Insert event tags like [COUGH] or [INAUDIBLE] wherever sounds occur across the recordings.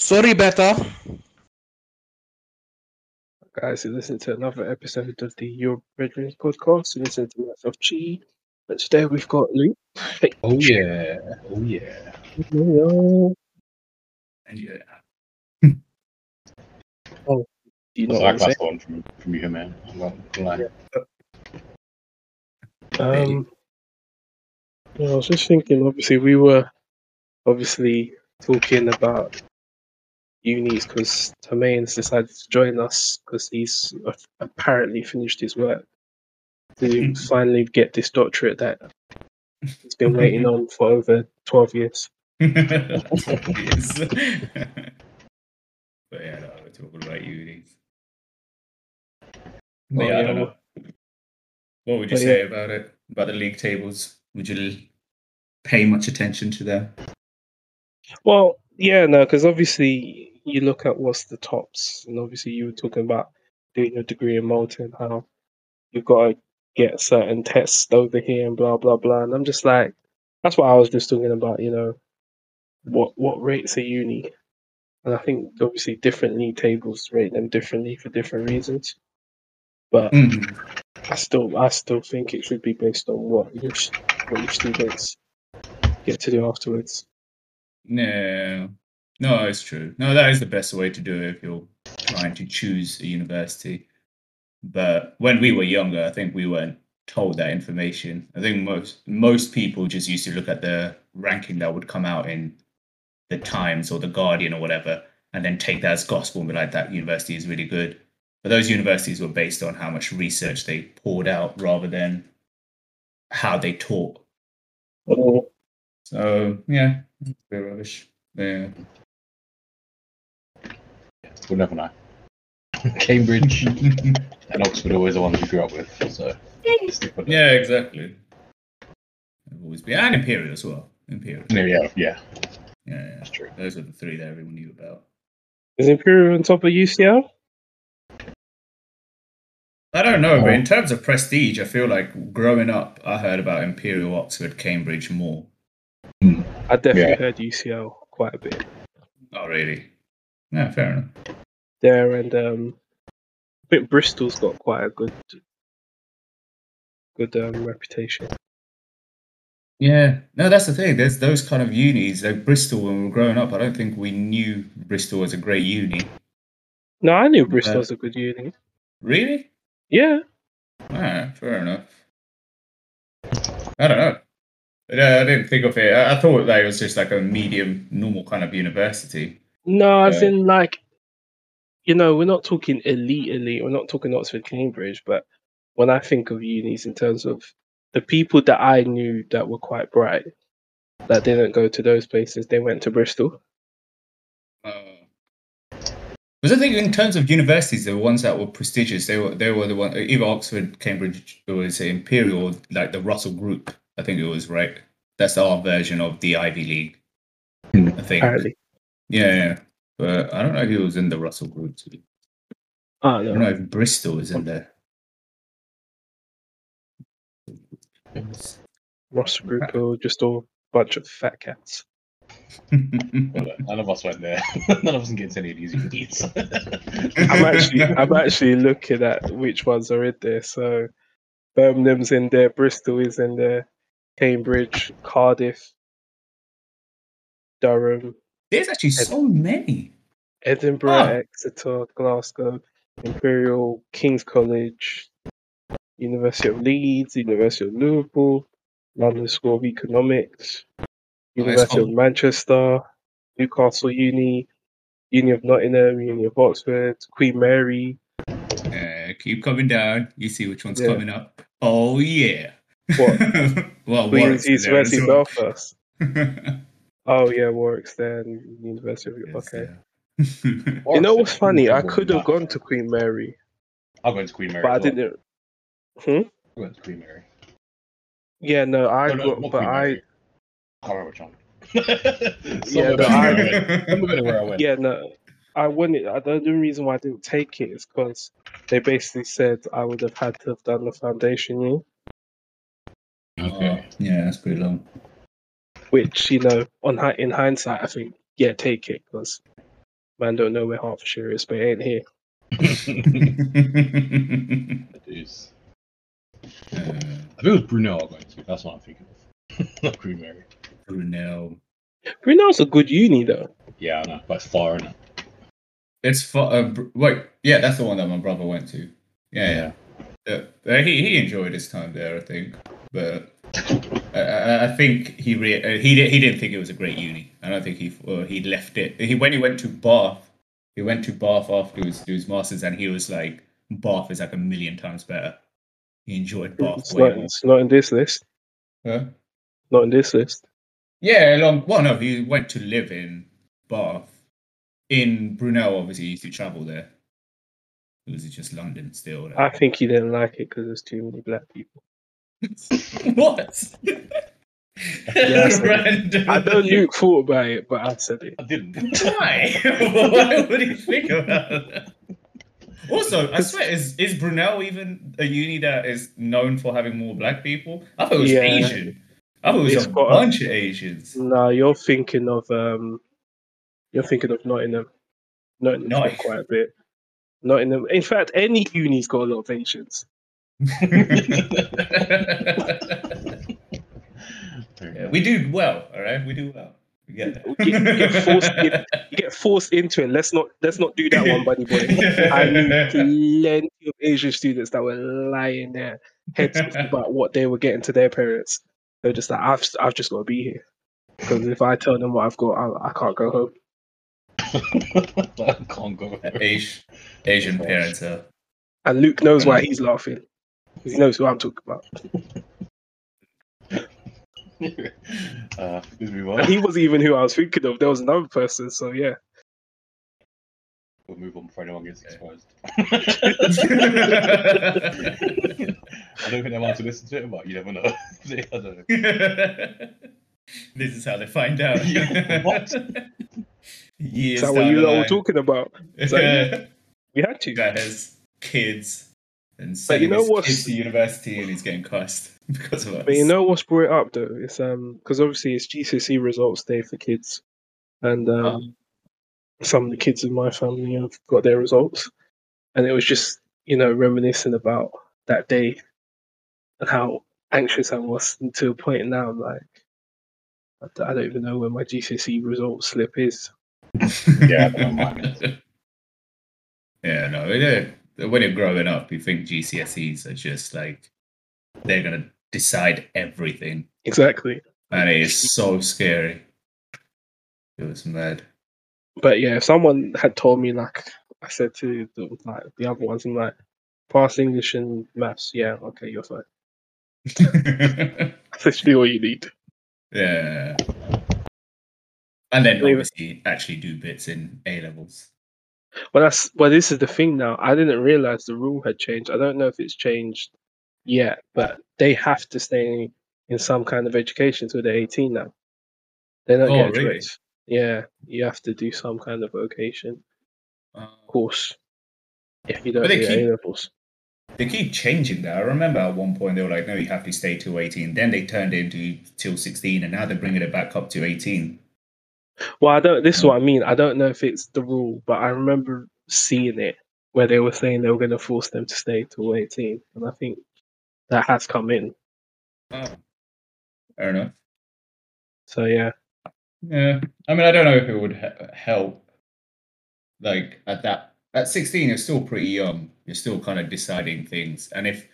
Sorry, better. Guys, you listen to another episode of the Your Red Rings podcast. You listen to myself, Chi. But today we've got Luke. Hey, Oh yeah. Oh yeah. Leo. And yeah, [LAUGHS] oh, you know That's what I'm a saying? class one from from you, man. I'm not gonna. Um, yeah, I was just thinking. Obviously, we were obviously talking about unis because Tamain's decided to join us because he's apparently finished his work to hmm. finally get this doctorate that he's been waiting on for over twelve years. Yes. [LAUGHS] but yeah, no, we're talking about unis. But Oh, yeah, I don't know. What would you but say about it? About the league tables? Would you pay much attention to them? Well, yeah, no, because obviously you look at what's the tops, and obviously you were talking about doing your degree in Malta, and how you've got to get certain tests over here and blah blah blah. And I'm just like, that's what I was just talking about, you know, what what rates a uni, and I think obviously different league tables rate them differently for different reasons. But Mhm. I still I still think it should be based on what your what your students get to do afterwards. No, no, it's true. No, that is the best way to do it if you're trying to choose a university. But when we were younger, I think we weren't told that information. I think most most people just used to look at the ranking that would come out in the Times or the Guardian or whatever, and then take that as gospel and be like, "That university is really good." But those universities were based on how much research they poured out rather than how they taught. Or So yeah, it's a bit rubbish. Yeah. We'll never know. [LAUGHS] Cambridge [LAUGHS] and Oxford are always the ones we grew up with. So with. Yeah, exactly. I've always been, and Imperial as well. Imperial. Yeah, yeah, yeah, Yeah, yeah. that's true. Those are the three that everyone knew about. is Imperial on top of UCL? I don't know, but Oh. in terms of prestige, I feel like growing up, I heard about Imperial, Oxford, Cambridge more. Hmm. I definitely Yeah. heard UCL quite a bit Not really. Yeah, fair enough. there, and um, I think Bristol's got quite a good, good um, reputation. Yeah, no, that's the thing. There's those kind of unis, like Bristol. When we were growing up, I don't think we knew Bristol was a great uni. No, I knew Bristol was a good uni. Really? Yeah, Ah, fair enough. I don't know. I I didn't think of it. I I thought that it was just like a medium, normal kind of university. No, as in like, you know, we're not talking elite, elite. We're not talking Oxford, Cambridge, but when I think of unis in terms of the people that I knew that were quite bright, that didn't go to those places, they went to Bristol. Uh, because I think in terms of universities, the ones that were prestigious, they were they were the one either Oxford, Cambridge, or was it Imperial, like the Russell Group. I think it was right. That's our version of the Ivy League. I think. Apparently, Yeah, yeah. But I don't know if he was in the Russell Group. Too. I ah, I don't don't know. know if Bristol is in there. Russell Group or just all bunch of fat cats. [LAUGHS] None of us went there. [LAUGHS] None of us can get any of these unis. I'm actually I'm actually looking at which ones are in there. So Birmingham's in there, Bristol is in there, Cambridge, Cardiff, Durham, There's actually so many. Edinburgh, Ah. Exeter, Glasgow, Imperial, King's College, University of Leeds, University of Liverpool, London School of Economics, University of. Manchester, Newcastle Uni, Uni of Nottingham, Uni of Oxford, Queen Mary. Uh, keep coming down. You see which one's Yeah. coming up. Oh yeah. What? [LAUGHS] well, Queen's Warwick's there as University well. Belfast. [LAUGHS] Oh yeah, Warwick's there and University of Yes, Okay. yeah. [LAUGHS] You know what's funny? I could have gone to Queen Mary, I went to Queen Mary. but I as well. didn't. Hmm? I went to Queen Mary. Yeah, no, I No, no, got, not but Queen I Mary. I can't remember which one. [LAUGHS] Yeah, Somewhere no, better I- where I went. Somewhere better where I went. yeah no, I wouldn't. I- The only reason why I didn't take it is because they basically said I would have had to have done the foundation year, Okay. Oh, yeah, that's pretty long. Which you know, on in hindsight, I think yeah, take it because Man don't know where Hertfordshire is, but it ain't here. [LAUGHS] It is. Uh, I think it was Brunel I'm going to. That's what I'm thinking of. [LAUGHS] Not Queen Mary. Brunel. Brunel's a good uni though. Yeah, I know, but it's far, is It's for uh, Br- wait, yeah, that's the one that my brother went to. Yeah, yeah. Uh, he he enjoyed his time there, I think, but [LAUGHS] I, I, think he re- uh, he did, he didn't think it was a great uni. I don't think he uh, he left it. He when he went to Bath, he went to Bath after his, his masters, and he was like, Bath is like a million times better. He enjoyed Bath It's way not, it's not in this list. Huh? Not in this list. Yeah, long. Well, no, he went to live in Bath. In Brunel, obviously, he used to travel there. Was It was just London still. I think he didn't like it because there's too many black people. [LAUGHS] what? Yeah, [LAUGHS] I. Random. I know Luke thought about it, but I said it. I didn't. Why? [LAUGHS] Why would he think about that? Also, I swear, is is Brunel even a uni that is known for having more black people? I thought it was Yeah. Asian. I thought it was It's a got a- bunch of Asians. No, you're thinking of um, you're thinking of Nottingham. Nottingham's got quite a bit. Nottingham. In them. In fact, any uni's got a lot of Asians. Yeah, we do well, all right. We do well. We get that. You get, you get forced in, you get forced into it. Let's not let's not do that one, buddy boy. I knew plenty of Asian students that were lying there heads about what they were getting to their parents. They're just like, I've I've just got to be here because if I tell them what I've got, I, I can't go home. [LAUGHS] I can't go. Asian, Asian parents are. And Luke knows why he's laughing. 'Cause He knows who I'm talking about. [LAUGHS] uh, And he wasn't even who I was thinking of. There was another person. So yeah. We'll move on before anyone gets exposed. [LAUGHS] I don't think they want to listen to it, but you never know. [LAUGHS] I don't know. this is how they find out. What? Years Is that what down you the were talking about? Is that- We had to. guy has kids and But you know what's- kids to university and he's getting cussed [LAUGHS] because of us. But you know what's brought it up though? It's um because obviously it's GCSE results day for kids, and um Uh-huh. some of the kids in my family have got their results, and it was just you know reminiscing about that day and how anxious I was to a point now I'm like I don't even know where my GCSE E result slip is. [LAUGHS] Yeah, I don't know mine. [LAUGHS] yeah, no, they- when you're growing up, you think GCSEs are just like they're gonna decide everything, Exactly. and it is so scary. It was mad. But yeah, if someone had told me like I said to the like the other ones, I'm like pass English and maths, yeah, okay, you're fine. [LAUGHS] [LAUGHS] That's literally all you need. yeah. And then obviously actually do bits in A levels. Well, that's well. This is the thing now. I didn't realize the rule had changed. I don't know if it's changed yet, but they have to stay in some kind of education till they're 18 now. They're not Oh, get really? choice. Yeah, you have to do some kind of vocation Uh, course if you don't they do keep- A levels. They keep changing that. I remember at one point they were like, "No, you have to stay till 18." Then they turned it into till 16, and now they're bringing it back up to 18. Well, I don't. This is Mm. what I mean. I don't know if it's the rule, but I remember seeing it where they were saying they were going to force them to stay till 18, and I think that has come in. Oh, fair enough. So yeah, Yeah, I mean, I don't know if it would he- help. Like at that, at 16, you're still pretty young. You're still kind of deciding things, and if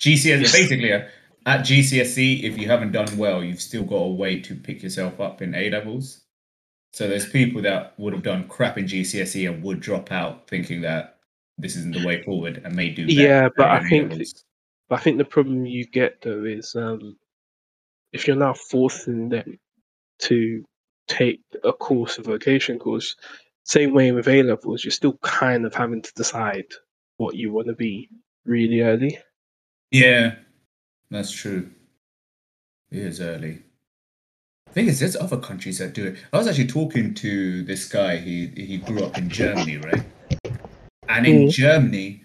GCSE basically uh, at GCSE, if you haven't done well, you've still got a way to pick yourself up in A levels. So there's people that would have done crap in GCSE and would drop out, thinking that this isn't the way forward, and may do. Yeah, but I think I think the problem you get though is um, if you're now forcing them to take a course, a vocation course, same way with A levels, you're still kind of having to decide what you want to be really early. Yeah, that's true. It is early. Thing is, there's other countries that do it. I was actually talking to this guy. He he grew up in Germany, right? And in Mm. Germany,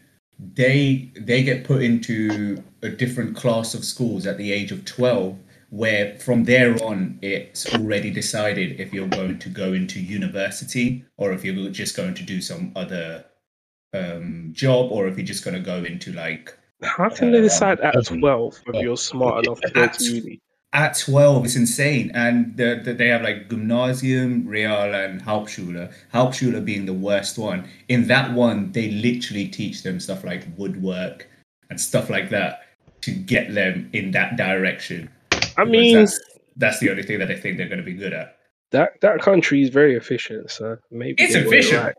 they they get put into a different class of schools at the age of twelve, where from there on it's already decided if you're going to go into university or if you're just going to do some other um, job or if you're just going to go into like How can they Uh, decide at 12 if you're smart enough to go at- to uni? At 12 it's insane and the, the, they have like gymnasium real and hauptschule hauptschule being the worst one in that one they literally teach them stuff like woodwork and stuff like that to get them in that direction I mean, that's, that's the only thing that i think they're going to be good at that, that country is very efficient, so maybe It's they got it efficient. right.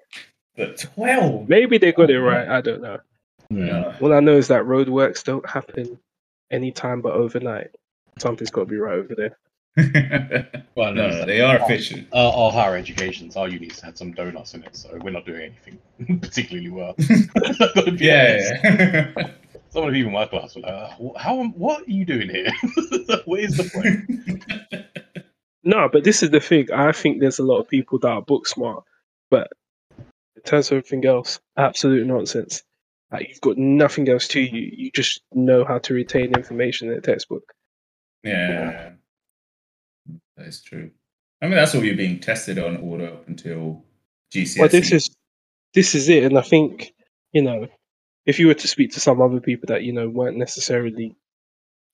but 12 Maybe they got it right. I don't know. Yeah. All I know is that roadworks don't happen anytime but overnight. Something's got to be right over there. [LAUGHS] Well, no, no, no, they are efficient Our, our higher educations, our unis had some donuts in it, so we're not doing anything [LAUGHS] particularly well. [LAUGHS] Gotta be honest. yeah, yeah. Some of the people in my class were like, "Uh, "How? What are you doing here? what is the point?" No, but this is the thing. I think there's a lot of people that are book smart, but in terms of everything else, absolute nonsense. Like you've got nothing else to you. You just know how to retain information in a textbook. Yeah, that's true. I mean, that's all you're being tested on all up until GCSE. Well, this is this is it, and I think you know, if you were to speak to some other people that you know weren't necessarily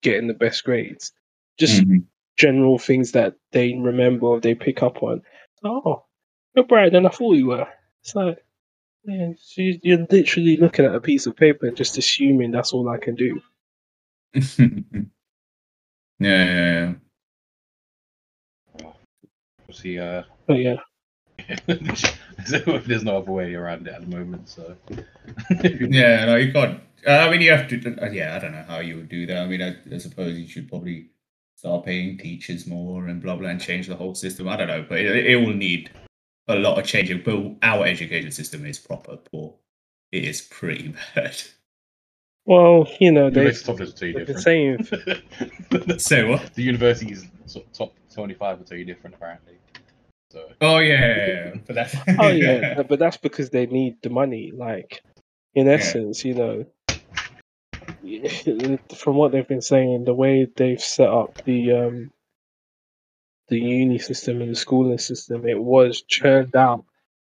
getting the best grades, just Mhm. general things that they remember or they pick up on. Oh, you're brighter than I thought you were. It's like, yeah, so you're literally looking at a piece of paper and just assuming that's all I can do. [LAUGHS] yeah, yeah, See, uh, But yeah, [LAUGHS] there's no other way around it at the moment. So, yeah. [LAUGHS] yeah no, you can't. uh, I mean, you have to. uh, Yeah, I don't know how you would do that. I mean, I, I suppose you should probably start paying teachers more and blah blah and change the whole system. I don't know, but it, it will need a lot of changing. But our education system is proper poor. It is pretty [LAUGHS] bad. Well, you know, the they, next top list will tell you they're saying different. So [LAUGHS] [LAUGHS] what? the university's sort of top 25 will tell you different, apparently. So, Oh yeah, yeah, yeah, but that's. [LAUGHS] Oh yeah, but that's because they need the money. Like, in essence, you know, from what they've been saying, the way they've set up the um the uni system and the schooling system, it was churned out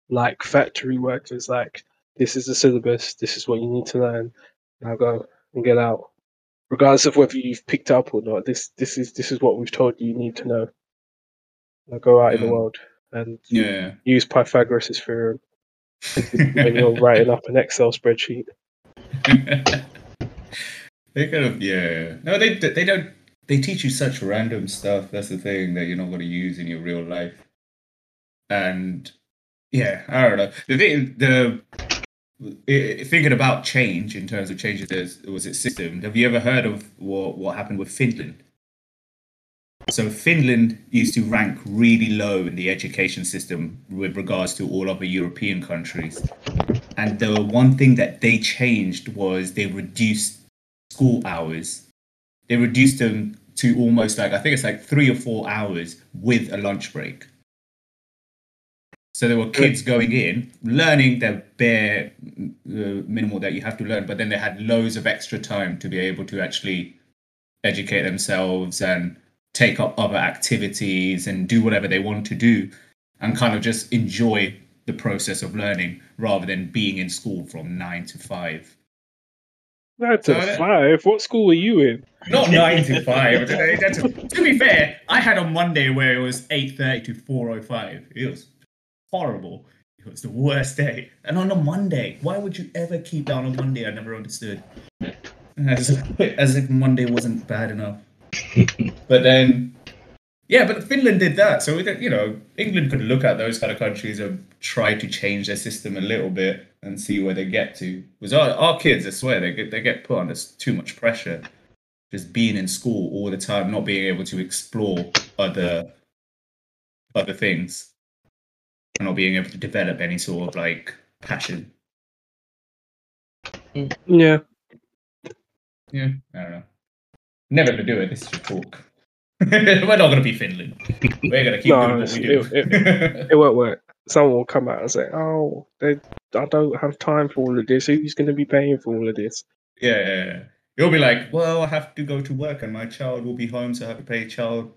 like factory workers. Like, this is the syllabus. This is what you need to learn. Now go and get out, regardless of whether you've picked up or not. This this is this is what we've told you you need to know. Now go out in the mm. world and Yeah. use Pythagoras' theorem [LAUGHS] when you're writing up an Excel spreadsheet. [LAUGHS] they kind of yeah. No, they they don't. They teach you such random stuff. That's the thing that you're not going to use in your real life. And yeah, I don't know. The thing, the thinking about change in terms of changes the was it system. Have you ever heard of what what happened with Finland? So Finland used to rank really low in the education system with regards to all other European countries. And the one thing that they changed was they reduced school hours. They reduced them to almost like I think it's like three or four hours with a lunch break. So there were kids going in, learning the bare uh, minimal that you have to learn, but then they had loads of extra time to be able to actually educate themselves and take up other activities and do whatever they want to do and kind of just enjoy the process of learning rather than being in school from nine to five. Nine to So five. What school were you in? Not [LAUGHS] nine to five. That's- to be fair, I had a Monday where it was eight thirty to four o five. It was horrible. It was the worst day. And on a Monday, why would you ever keep down on Monday? I never understood. As, as if Monday wasn't bad enough. [LAUGHS] but then, yeah, but Finland did that. So, we you know, England could look at those kind of countries and try to change their system a little bit and see where they get to. Because our, our kids, I swear, they get, they get put under too much pressure. Just being in school all the time, not being able to explore other other things, not being able to develop any sort of like passion. Yeah. Yeah, I don't know. Never gonna do it. This is talk. [LAUGHS] We're not gonna be Finland. We're gonna keep No, doing what we do. It won't work. Someone will come out and say, "Oh, they, I don't have time for all of this. Who's going to be paying for all of this?" yeah, yeah, yeah. It'll be like, well, I have to go to work and my child will be home, so I have to pay child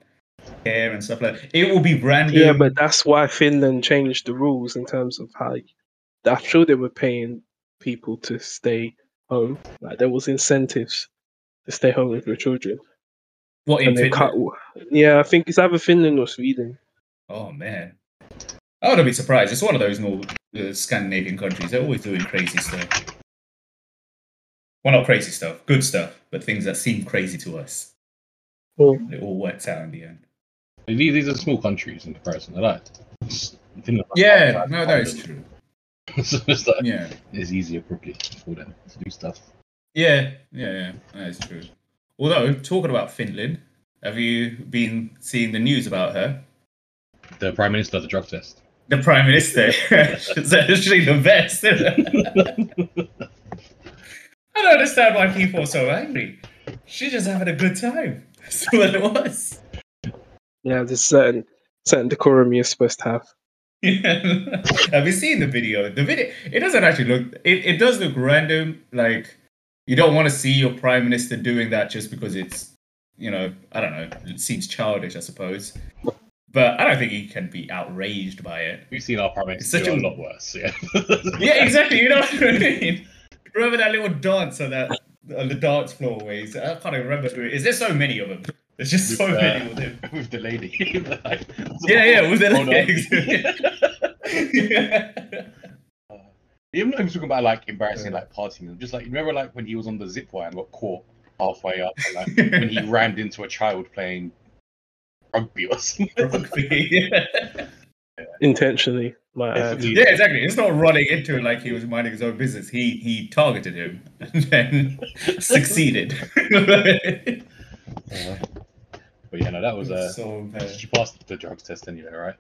care and stuff like that. It will be random. Yeah, but that's why Finland changed the rules in terms of how. I'm sure they were paying people to stay home. Like there was incentives to stay home with your children, what and Finland? cut. Yeah, I think it's either Finland or Sweden. Oh man, I wouldn't be surprised. It's one of those more uh, Scandinavian countries. They're always doing crazy stuff. Well, not crazy stuff, good stuff, but things that seem crazy to us. Well, It all works out in the end. These, these are small countries in comparison. to that. Yeah, no, that is true. [LAUGHS] so it's like Yeah, it's easier probably for them to do stuff. yeah, yeah, yeah. That is true. Although talking about Finland, have you been seeing the news about her? The prime minister a drug test. The prime minister [LAUGHS] it's actually the best. [LAUGHS] I don't understand why people are so angry. She's just having a good time. That's what it was. Yeah, there's certain certain decorum you're supposed to have. Yeah. [LAUGHS] Have you seen the video? The video it doesn't actually look it, it does look random. Like you don't want to see your prime minister doing that just because it's you know, I don't know, it seems childish, I suppose. But I don't think he can be outraged by it. We've seen our prime minister It's minister such do a- a lot worse. Yeah. [LAUGHS] Yeah, exactly. You know what I mean? Remember that little dance on that on the dance floor where he's, I can't even remember. Is there so many of them? There's just so With, uh, many of them. [LAUGHS] with the lady. [LAUGHS] [LAUGHS] Like, Yeah, yeah, with the Hold on. legs. Even not even talking about like embarrassing like partying, just like remember like when he was on the zip wire and got caught halfway up, and, like when he rammed into a child playing rugby or something. Rugby. Intentionally, might add. Yeah, exactly. It's not running into it like he was minding his own business. He he targeted him and then succeeded. Uh, but yeah, no, that was uh, so bad. she passed the drugs test anyway, right?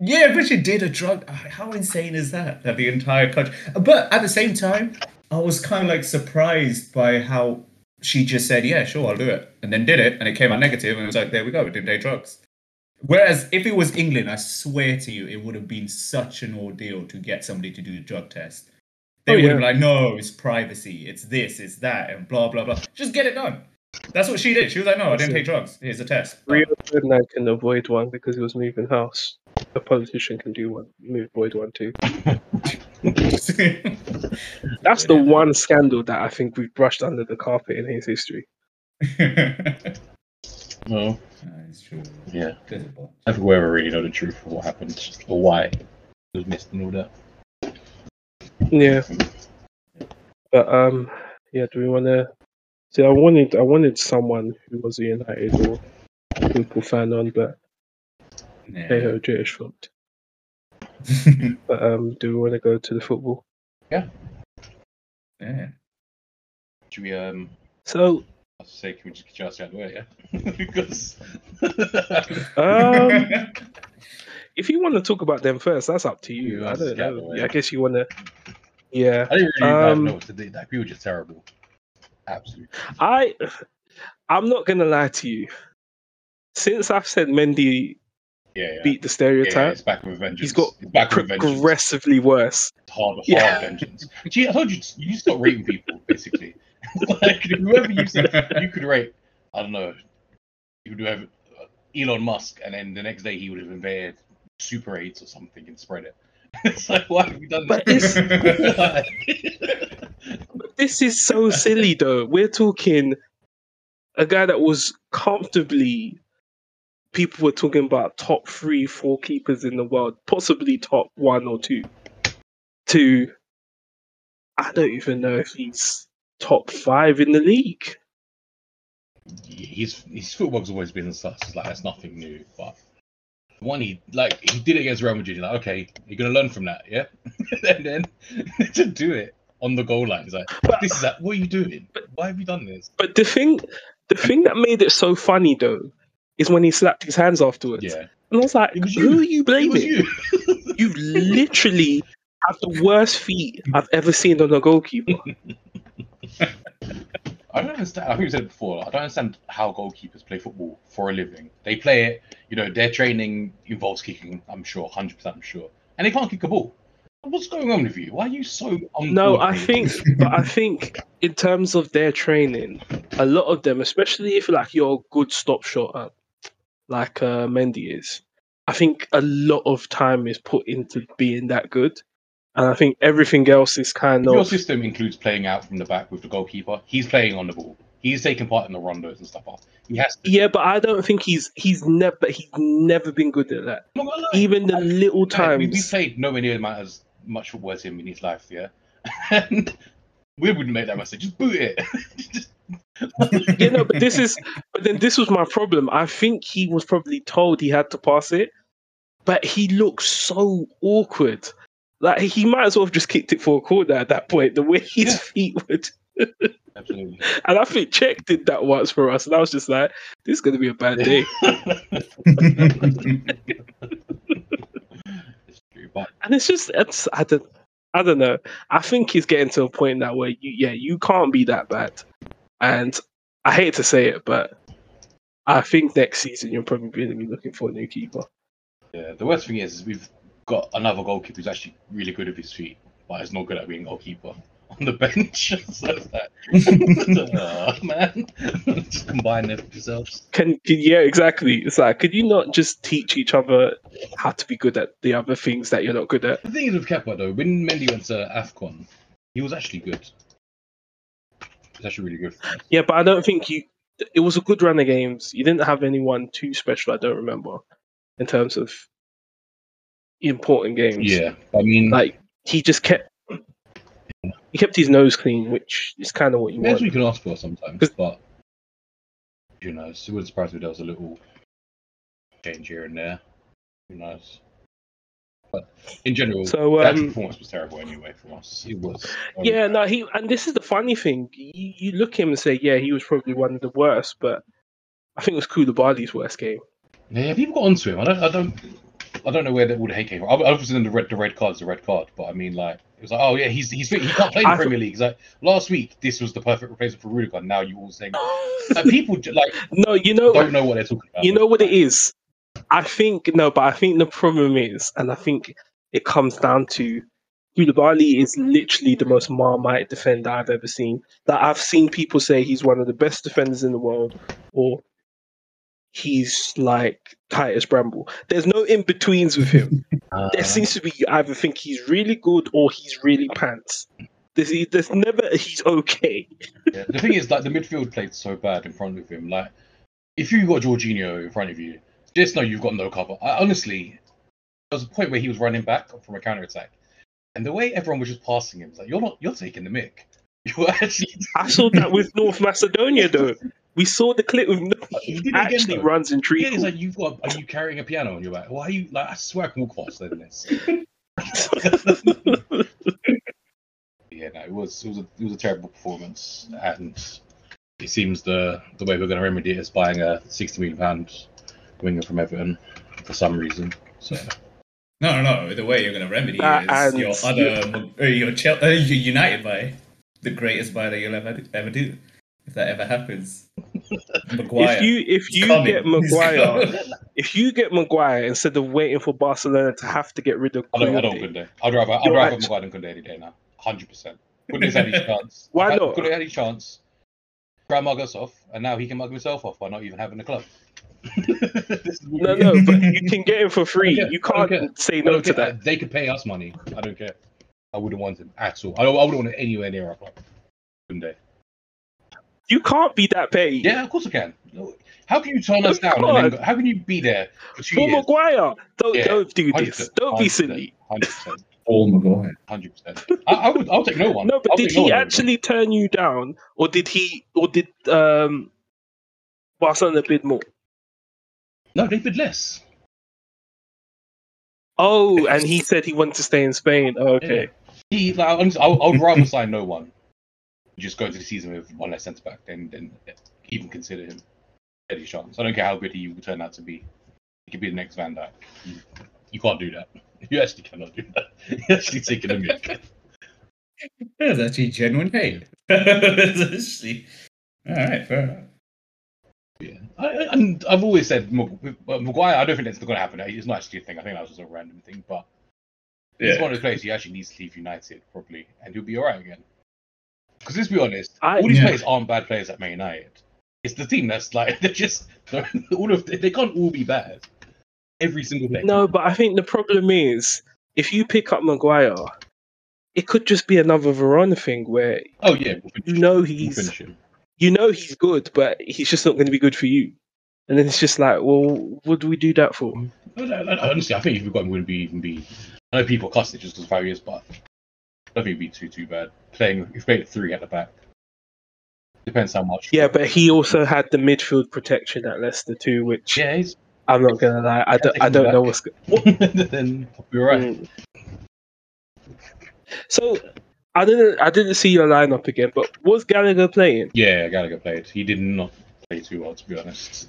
Yeah, but she did a drug. How insane is that? That the entire country. But at the same time, I was kind of like surprised by how she just said, "Yeah, sure, I'll do it," and then did it, and it came out negative, and it was like, "There we go, we didn't take drugs." Whereas if it was England, I swear to you, it would have been such an ordeal to get somebody to do the drug test. They Oh, would yeah. have been like, "No, it's privacy, it's this, it's that, and blah blah blah." Just get it done. That's what she did. She was like, "No, I didn't take drugs. Here's a test." Rio Ferdinand can avoid one because he was moving house. A politician can do one, move avoid one too. [LAUGHS] That's the one scandal that I think we've brushed under the carpet in his history. [LAUGHS] No, That's true. yeah. There's a. I we really know the truth of what happened or why it was missed and all that. Yeah, but um, yeah. Do we want to? See, I wanted, I wanted someone who was a United or Liverpool fan on, but Yeah. hey ho, British fault. But um, do we want to go to the football? yeah. Yeah. Should we um So, I was say can we just get you out of the way, yeah? [LAUGHS] because [LAUGHS] um, [LAUGHS] if you want to talk about them first, that's up to you. Yeah, I don't know. away. I guess you want to. Yeah, I didn't really Um, know what to do. Like people were just terrible. Absolutely. I, I'm not gonna lie to you. Since I've said Mendy Yeah, yeah. beat the yeah, stereotype, it's vengeance. he's got it's back with vengeance. progressively worse. hard, hard Yeah. vengeance. Gee, I told you, you just stop rating people, basically. [LAUGHS] like, whoever you said you could rate, I don't know, you would have uh, Elon Musk, and then the next day he would have invaded Super 8 or something and spread it. [LAUGHS] it's like, why have you done But this? [LAUGHS] This is so silly, though. We're talking a guy that was comfortably. People were talking about top three, four keepers in the world, possibly top one or two. To, I don't even know if he's top five in the league. his his football's always been. It's like that's nothing new. But one he like he did it against Real Madrid. You're like, okay, you're gonna learn from that, yeah. and [LAUGHS] then to [LAUGHS] do it on the goal line, it's like But, this is like, what are you doing? Why have you done this? but the thing, the thing that made it so funny though, is when he slapped his hands afterwards. Yeah, And I was like, was who are you blaming? you. [LAUGHS] You literally have the worst feet I've ever seen on a goalkeeper. [LAUGHS] I don't understand. I think you said it before. I don't understand how goalkeepers play football for a living. They play it. You know, their training involves kicking. I'm sure, hundred percent. I'm sure, and they can't kick a ball. What's going on with you? Why are you so? No, I think, but I think in terms of their training, a lot of them, especially if like you're a good stop shotter, like uh, Mendy is, I think a lot of time is put into being that good, and I think everything else is kind If your system includes playing out from the back with the goalkeeper, he's playing on the ball. He's taking part in the rondos and stuff. He has to. yeah. But I don't think he's he's never he's never been good at that. I'm not gonna lie. Even the little Man, we, times. played nowhere near amount as much worse him in his life, yeah. [LAUGHS] and we wouldn't make that mistake. Just boot it. [LAUGHS] Just- you know, but this is, but then this was my problem. I think he was probably told he had to pass it, but he looked so awkward. Like he might as well have just kicked it for a corner at that point. The way his Yeah. feet would, Absolutely. [LAUGHS] and I think Cech did that once for us, and I was just like, "This is going to be a bad day." It's true, but And it's just, it's, I don't, I don't know. I think he's getting to a point now where you, yeah, you can't be that bad. And I hate to say it, but I think next season you're probably going to be looking for a new keeper. yeah, the worst thing is, is we've got another goalkeeper who's actually really good at his feet, but is not good at being goalkeeper on the bench. so [LAUGHS] it's like, oh, [LAUGHS] man, [LAUGHS] just combine them yourselves. Can, can yeah, exactly. It's like, could you not just teach each other how to be good at the other things that you're not good at? The thing is with Kepa though, when Mendy went to Afcon, he was actually good. He was actually really good. Yeah, but I don't think you. It was a good run of games. You didn't have anyone too special. I don't remember in terms of important games. Yeah, I mean, like he just kept he kept his nose clean, which is kind of what you that's want. what you can ask for sometimes, but you know, It wouldn't surprise me if there was a little change here and there. Who knows? But in general, So, um, performance was terrible anyway from us. It was. um, Yeah, no, he and this is the funny thing. You, you look at him and say, yeah, he was probably one of the worst, but I think it was Koulibaly's worst game. Yeah, people got onto him. I don't. I don't. I don't know where that all the hate came from. In the red. The red card's the red card, but I mean, like, it was like, oh yeah, he's he's he can't play in the Premier League. It's like last week, this was the perfect replacement for Rudiger. Now you all saying [LAUGHS] like, people like no, you know, don't know what they're talking about. you know what it is. I think no, but I think the problem is, and I think it comes down to Koulibaly is literally the most marmite defender I've ever seen. That I've seen people say he's one of the best defenders in the world, or he's like Titus Bramble. There's no in betweens with him. [LAUGHS] Uh, there seems to be you either think he's really good or he's really pants. There's, there's never he's okay. yeah, the thing is, like, the midfield played so bad in front of him. Like, if you got Jorginho in front of you, just know you've got no cover. I, honestly, there was a point where he was running back from a counter attack, and the way everyone was just passing him, it's like you're not, you're taking the mick. [LAUGHS] You're actually. I saw that with North Macedonia though. We saw the clip with You he did it again, runs in Yeah, treacle. it's like you've got. Are you carrying a piano on your back? Why are you like? I swear I can walk faster than this. yeah, no, it was it was a, it was a terrible performance, and it seems the the way we're going to remedy it is buying a sixty million pound winger from Everton for some reason. So No, no, no. The way you're going to remedy Uh, it is and your other, uh, your Chel- uh, your United buy, the greatest buy that you'll ever ever do, if that ever happens. [LAUGHS] Maguire. if you if you coming. get Maguire, if you get Maguire instead of waiting for Barcelona to have to get rid of I don't I don't Koundé, Kunde. I'd rather I'd You're rather actu- Maguire than Koundé any day now. Hundred percent. Koundé's had his [LAUGHS] chance. Why Had- not? Koundé had his chance. Try mug us off, and now he can mug himself off by not even having a club. [LAUGHS] This is what no, no, but you can get him for free. You can't say no to that. They could pay us money. I don't care. I wouldn't want him at all. I, I wouldn't want him anywhere near our club. Koundé. You can't be that paid. Yeah, of course I can. How can you turn us down? And then go, how can you be there for two For years? Maguire, don't Yeah, don't do this. Don't be silly. 100%. [LAUGHS] Paul Maguire. Hundred percent. I, I would. I'll take no one. No, but I'll did take no he one actually turn you down, or did he, or did um, Barcelona bid more? No, they bid less. Oh, and he said he wanted to stay in Spain. Oh, okay. He. Like, I, would- I would rather sign no one. Just go into the season with one less centre back than than even consider him any chance. I don't care how good he will turn out to be. He could be the next Van Dijk. You, you can't do that. [LAUGHS] You actually cannot do that. [LAUGHS] You're actually taking a mick. That's actually genuine [LAUGHS] hate. Actually... All right, fair enough. Yeah, I, and I've always said Mag- Maguire. I don't think that's going to happen. It's not actually a thing. I think that was just a random thing. But He's Yeah. one of those players who actually needs to leave United probably, and he'll be all right again. Because let's be honest, I- all these Yeah. players aren't bad players at Man United. It's the team that's like [LAUGHS] they're just all of they can't all be bad. Every single player. No, but I think the problem is if you pick up Maguire, it could just be another Verona thing where Oh yeah, we'll you know we'll he's finish him. you know he's good, but he's just not going to be good for you. And then it's just like, well, what do we do that for? Honestly, I think if we got him, wouldn't be even be. I know people cuss it just because of how he is, but I don't think it'd be too too bad. Playing you played three at the back, depends how much. Yeah, but he also had the midfield protection at Leicester too, which yeah, he's I'm not gonna lie, I don't, I don't back. know what's. Go- [LAUGHS] then you're right. Mm. So I didn't, I didn't see your lineup again, but was Gallagher playing? Yeah, Gallagher played. He did not play too well, to be honest.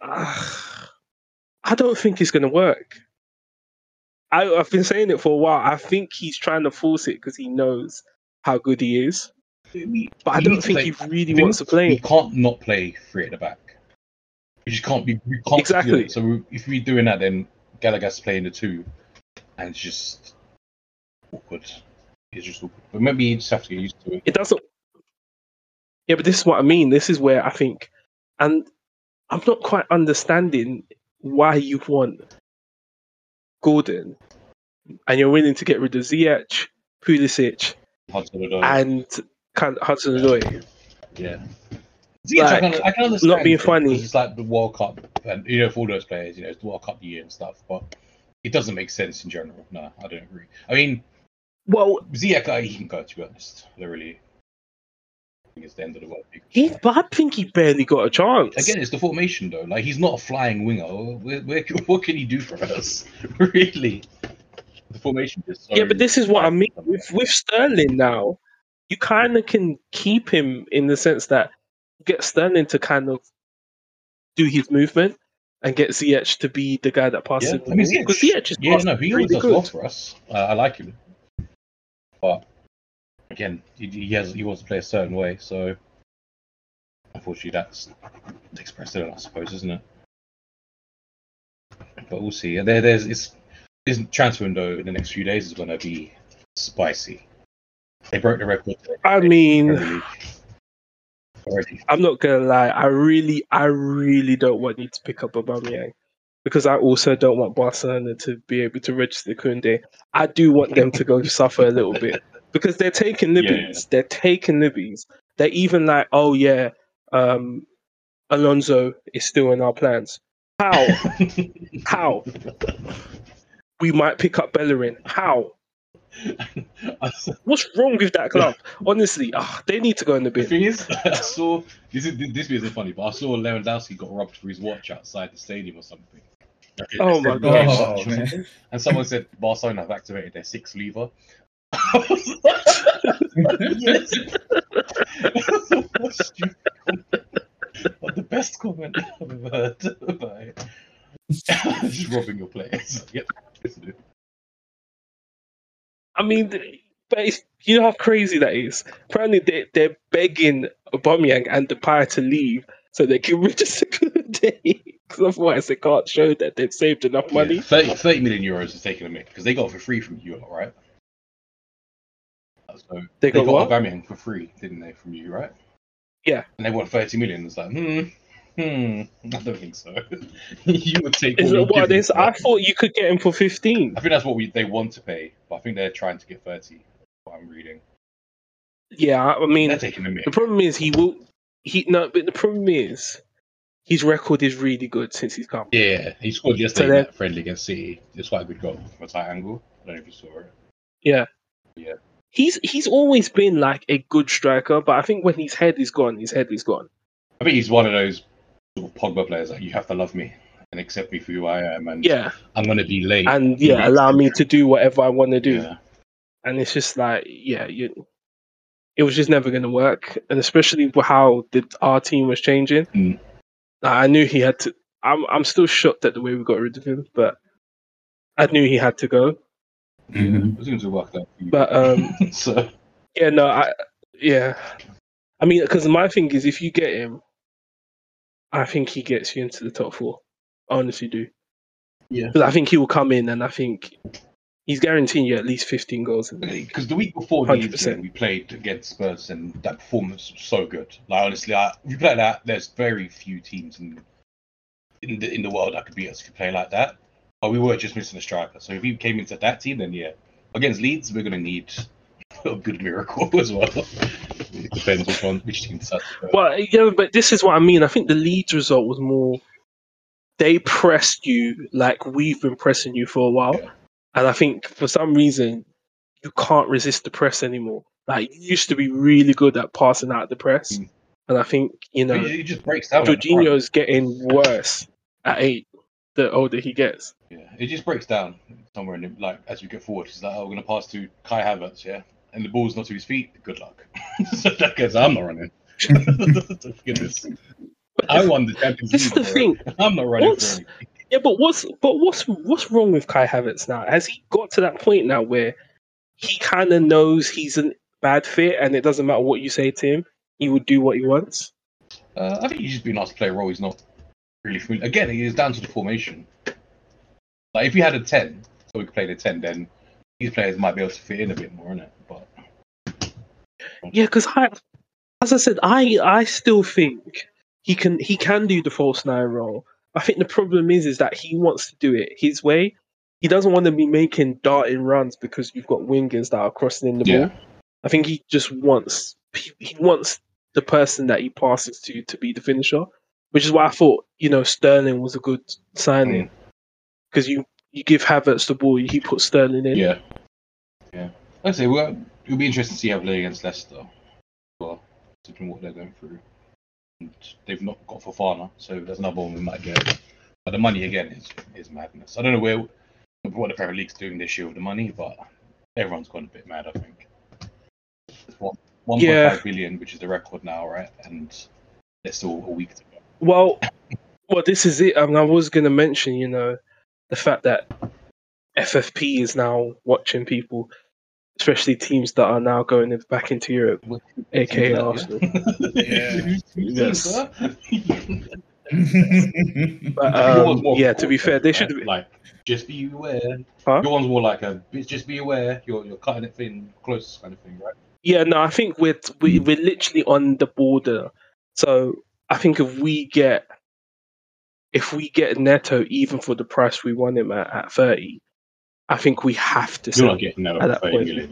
Ah, I don't think it's gonna work. I, I've been saying it for a while. I think he's trying to force it because he knows how good he is, but I don't think he really wants to play. We can't not play three at the back. We just can't be. We can't Exactly. So we, if we're doing that, then Gallagher's playing the two, and it's just awkward. It's just awkward. But maybe you just have to get used to it. It doesn't. Yeah, but this is what I mean. This is where I think, and I'm not quite understanding why you want Gordon, and you're willing to get rid of Ziyech, Pulisic, Hudson-Odoi. and Hudson Odoi. Yeah. Ziyech, I, can, I can understand. not being it, funny. 'cause It's like the World Cup, and you know, for all those players, you know, it's the World Cup year and stuff. But it doesn't make sense in general. No, I don't agree. I mean, Well, Ziyech, uh, he can go. To be honest, I don't really. Think it's the end of the world. he, but I think he barely got a chance. Again, it's the formation though. Like he's not a flying winger. Where, where, [LAUGHS] what can he do for us? [LAUGHS] really, the formation is. So yeah, but this is what I mean with with Sterling now. You kind of can keep him in the sense that get Sterling to kind of do his movement and get Ziyech to be the guy that passes. Yeah, I mean, Ziyech, Ziyech is yeah, no, he really does good. well for us. Uh, I like him, but again, he, he has he wants to play a certain way, so unfortunately, that's takes precedent, I suppose, isn't it? But we'll see. There, there's it's this transfer window in the next few days is going to be spicy. They broke the record. I mean, already. I'm not gonna lie. I really, I really don't want you to pick up Aubameyang because I also don't want Barcelona to be able to register Koundé. I do want them to go suffer a little bit because they're taking Yeah. libbies. They're taking libbies. They're even like, oh yeah, um, Alonso is still in our plans. How? [LAUGHS] How? We might pick up Bellerin. How? What's wrong with that club? Honestly, ah, they need to go in the The bin. thing is, [LAUGHS] I saw this is this bit isn't funny, but I saw Lewandowski got robbed for his watch outside the stadium or something. Like, Oh my God. Oh, or man. something. And someone said Barcelona have activated their sixth lever. Yes. The most stupid comment. But the best comment I've ever heard about it. Just robbing your players. Yep. I mean, but it's, you know how crazy that is. Apparently, they, they're begging Aubameyang and Depay to leave so they can [LAUGHS] register Koundé. Because otherwise, they can't show that they've saved enough money. Yeah, 30, 30 million euros is taking a mick because they got it for free from you, right? So They got what? Aubameyang for free, didn't they, from you, right? Yeah. And they want 30 million. It's like, hmm, hmm, [LAUGHS] I don't think so. [LAUGHS] you would take Is all it what it given is? for I thought you could get him for 15. I think that's what we they want to pay, but I think they're trying to get 30. What I'm reading. Yeah, I mean, They're taking a mick. the problem is he will. He no, but the problem is his record is really good since he's come. Yeah, he scored yesterday So in that friendly against City. It's quite a good goal from a tight angle. I don't know if you saw it. Yeah. Yeah. He's he's always been like a good striker, but I think when his head is gone, his head is gone. I think he's one of those sort of Pogba players that you have to love me and accept me for who I am, and Yeah, I'm going to be late. and yeah, allow me to do whatever I want to do. Yeah. and it's just like yeah you it was just never going to work and especially with how the, our team was changing Mm. i knew he had to I'm, I'm still shocked at the way we got rid of him but i knew he had to go Mhm. It to work out but um [LAUGHS] so yeah no i yeah i mean because my thing is if you get him i think he gets you into the top four i honestly do Yeah. because i think he will come in and i think He's guaranteeing you at least 15 goals in the league. Because the week before 100%. we played against Spurs, and that performance was so good. Like honestly, I, if you play that, there's very few teams in in the in the world that could beat us if you play like that. But we were just missing a striker. So if he came into that team, then yeah, against Leeds, we're gonna need [LAUGHS] a good miracle [LAUGHS] as well. It depends which one, which team decides. to. Well, yeah, but this is what I mean. I think the Leeds result was more. They pressed you like we've been pressing you for a while, Yeah. and I think for some reason you can't resist the press anymore. Like you used to be really good at passing out the press, Mm. and I think you know It, just breaks down. at the front. Jorginho's getting worse at eight the older he gets. Yeah, it just breaks down somewhere in the, like as we get forward. It's like, oh, we're gonna pass to Kai Havertz, yeah, and the ball's not to his feet. Good luck. [LAUGHS] so that goes, I'm not running. [LAUGHS] This. I won the Champions This is the thing. I'm not running What's- for anything. Yeah, but what's but what's what's wrong with Kai Havertz now? Has he got to that point now where he kind of knows he's a bad fit, and it doesn't matter what you say to him, he will do what he wants? Uh, I think he's just been asked to play a role he's not really familiar. Again, it is down to the formation. Like if we had a ten, so we could play the ten, then these players might be able to fit in a bit more in it. But Yeah, because I, as I said, I I still think he can he can do the false nine role. I think the problem is is that he wants to do it his way. He doesn't want to be making darting runs because you've got wingers that are crossing in the Yeah. ball. I think he just wants he he wants the person that he passes to to be the finisher, which is why I thought you know Sterling was a good signing mm. because you you give Havertz the ball, he puts Sterling in. yeah, yeah. Like I say, well, it'll be interesting to see how they play against Leicester. Well, considering what they're going through, and they've not got Fofana, so there's another one we might get. But the money again is is madness. I don't know where what the Premier League's doing this year with the money, but everyone's gone a bit mad. I think. It's one Yeah. five billion, which is the record now, right? And there's still a week to. Well, well, this is it. I, mean, I was going to mention, you know, the fact that FFP is now watching people, especially teams that are now going back into Europe, aka Yeah. Arsenal. [LAUGHS] Yeah. Yes. [LAUGHS] But um, yeah, to be fair, they right? should. like just be aware. Huh? Your one's more like a just be aware. You're you're cutting it thin, close kind of thing, right? Yeah, no, I think we're we, we're literally on the border. So I think if we get if we get Neto even for the price we want him at at thirty, I think we have to You're sell not getting that at at that 30 point. we million.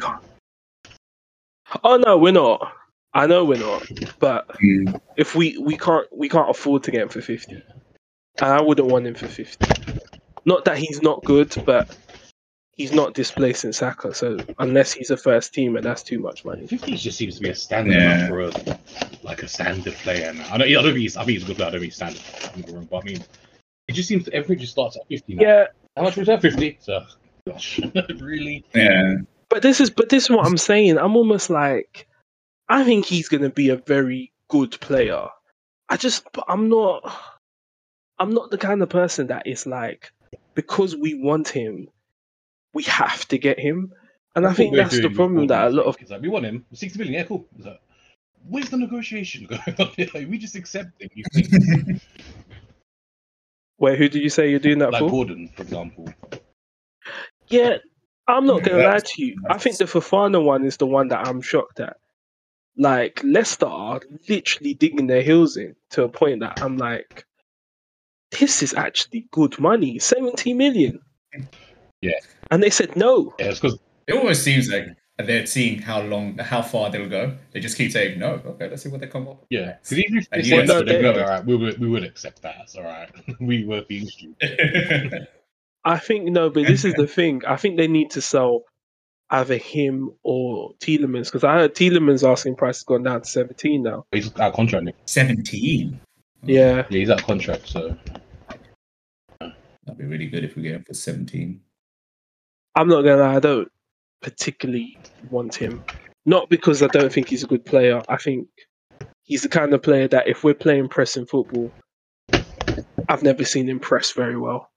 Oh no, we're not. I know we're not. But Mm. if we we can't we can't afford to get him for fifty, and I wouldn't want him for fifty. Not that he's not good, but he's not displacing Saka. So unless he's a first teamer, that's too much money. 50 just seems to be a standard Yeah. for a like a standard player now. I don't, I don't think he's I think he's a good player. I don't think he's standard. don't wrong, But I mean, it just seems everything just starts at 50 now. Yeah, How much was that? 50. So, uh, gosh, [LAUGHS] really? yeah. but this is but this is what I'm saying. I'm almost like I think he's gonna be a very good player. I just I'm not I'm not the kind of person that is like because we want him, we have to get him. And I That's think that's the problem that a lot of think. It's like we want him 60 million. Yeah, cool. Like, where's the negotiation [LAUGHS] going on? here? we just accept it. You think, [LAUGHS] where who do you say you're doing that like for? Gordon, for example. Yeah, I'm not gonna lie to you. I think the Fofana one is the one that I'm shocked at. Like Leicester are literally digging their heels in to a point that I'm like, this is actually good money, seventy million. Yeah. and they said no. Yeah, it's because It almost seems like they're seeing how long, how far they'll go. They just keep saying no. Okay, let's see what they come up. With. Yeah, because even if they And said no, they'd they- go, all right, we would we would accept that. It's all right. [LAUGHS] we were being stupid. [LAUGHS] I think no, but this is the thing. I think they need to sell either him or Tielemans because I heard Tielemans asking price has gone down to seventeen now. He's out of contract. Nick. Seventeen. Yeah, Yeah, he's out of contract. So That'd be really good if we get him for seventeen. I'm not gonna lie, I don't particularly want him. Not because I don't think he's a good player. I think he's the kind of player that if we're playing pressing football, I've never seen him press very well.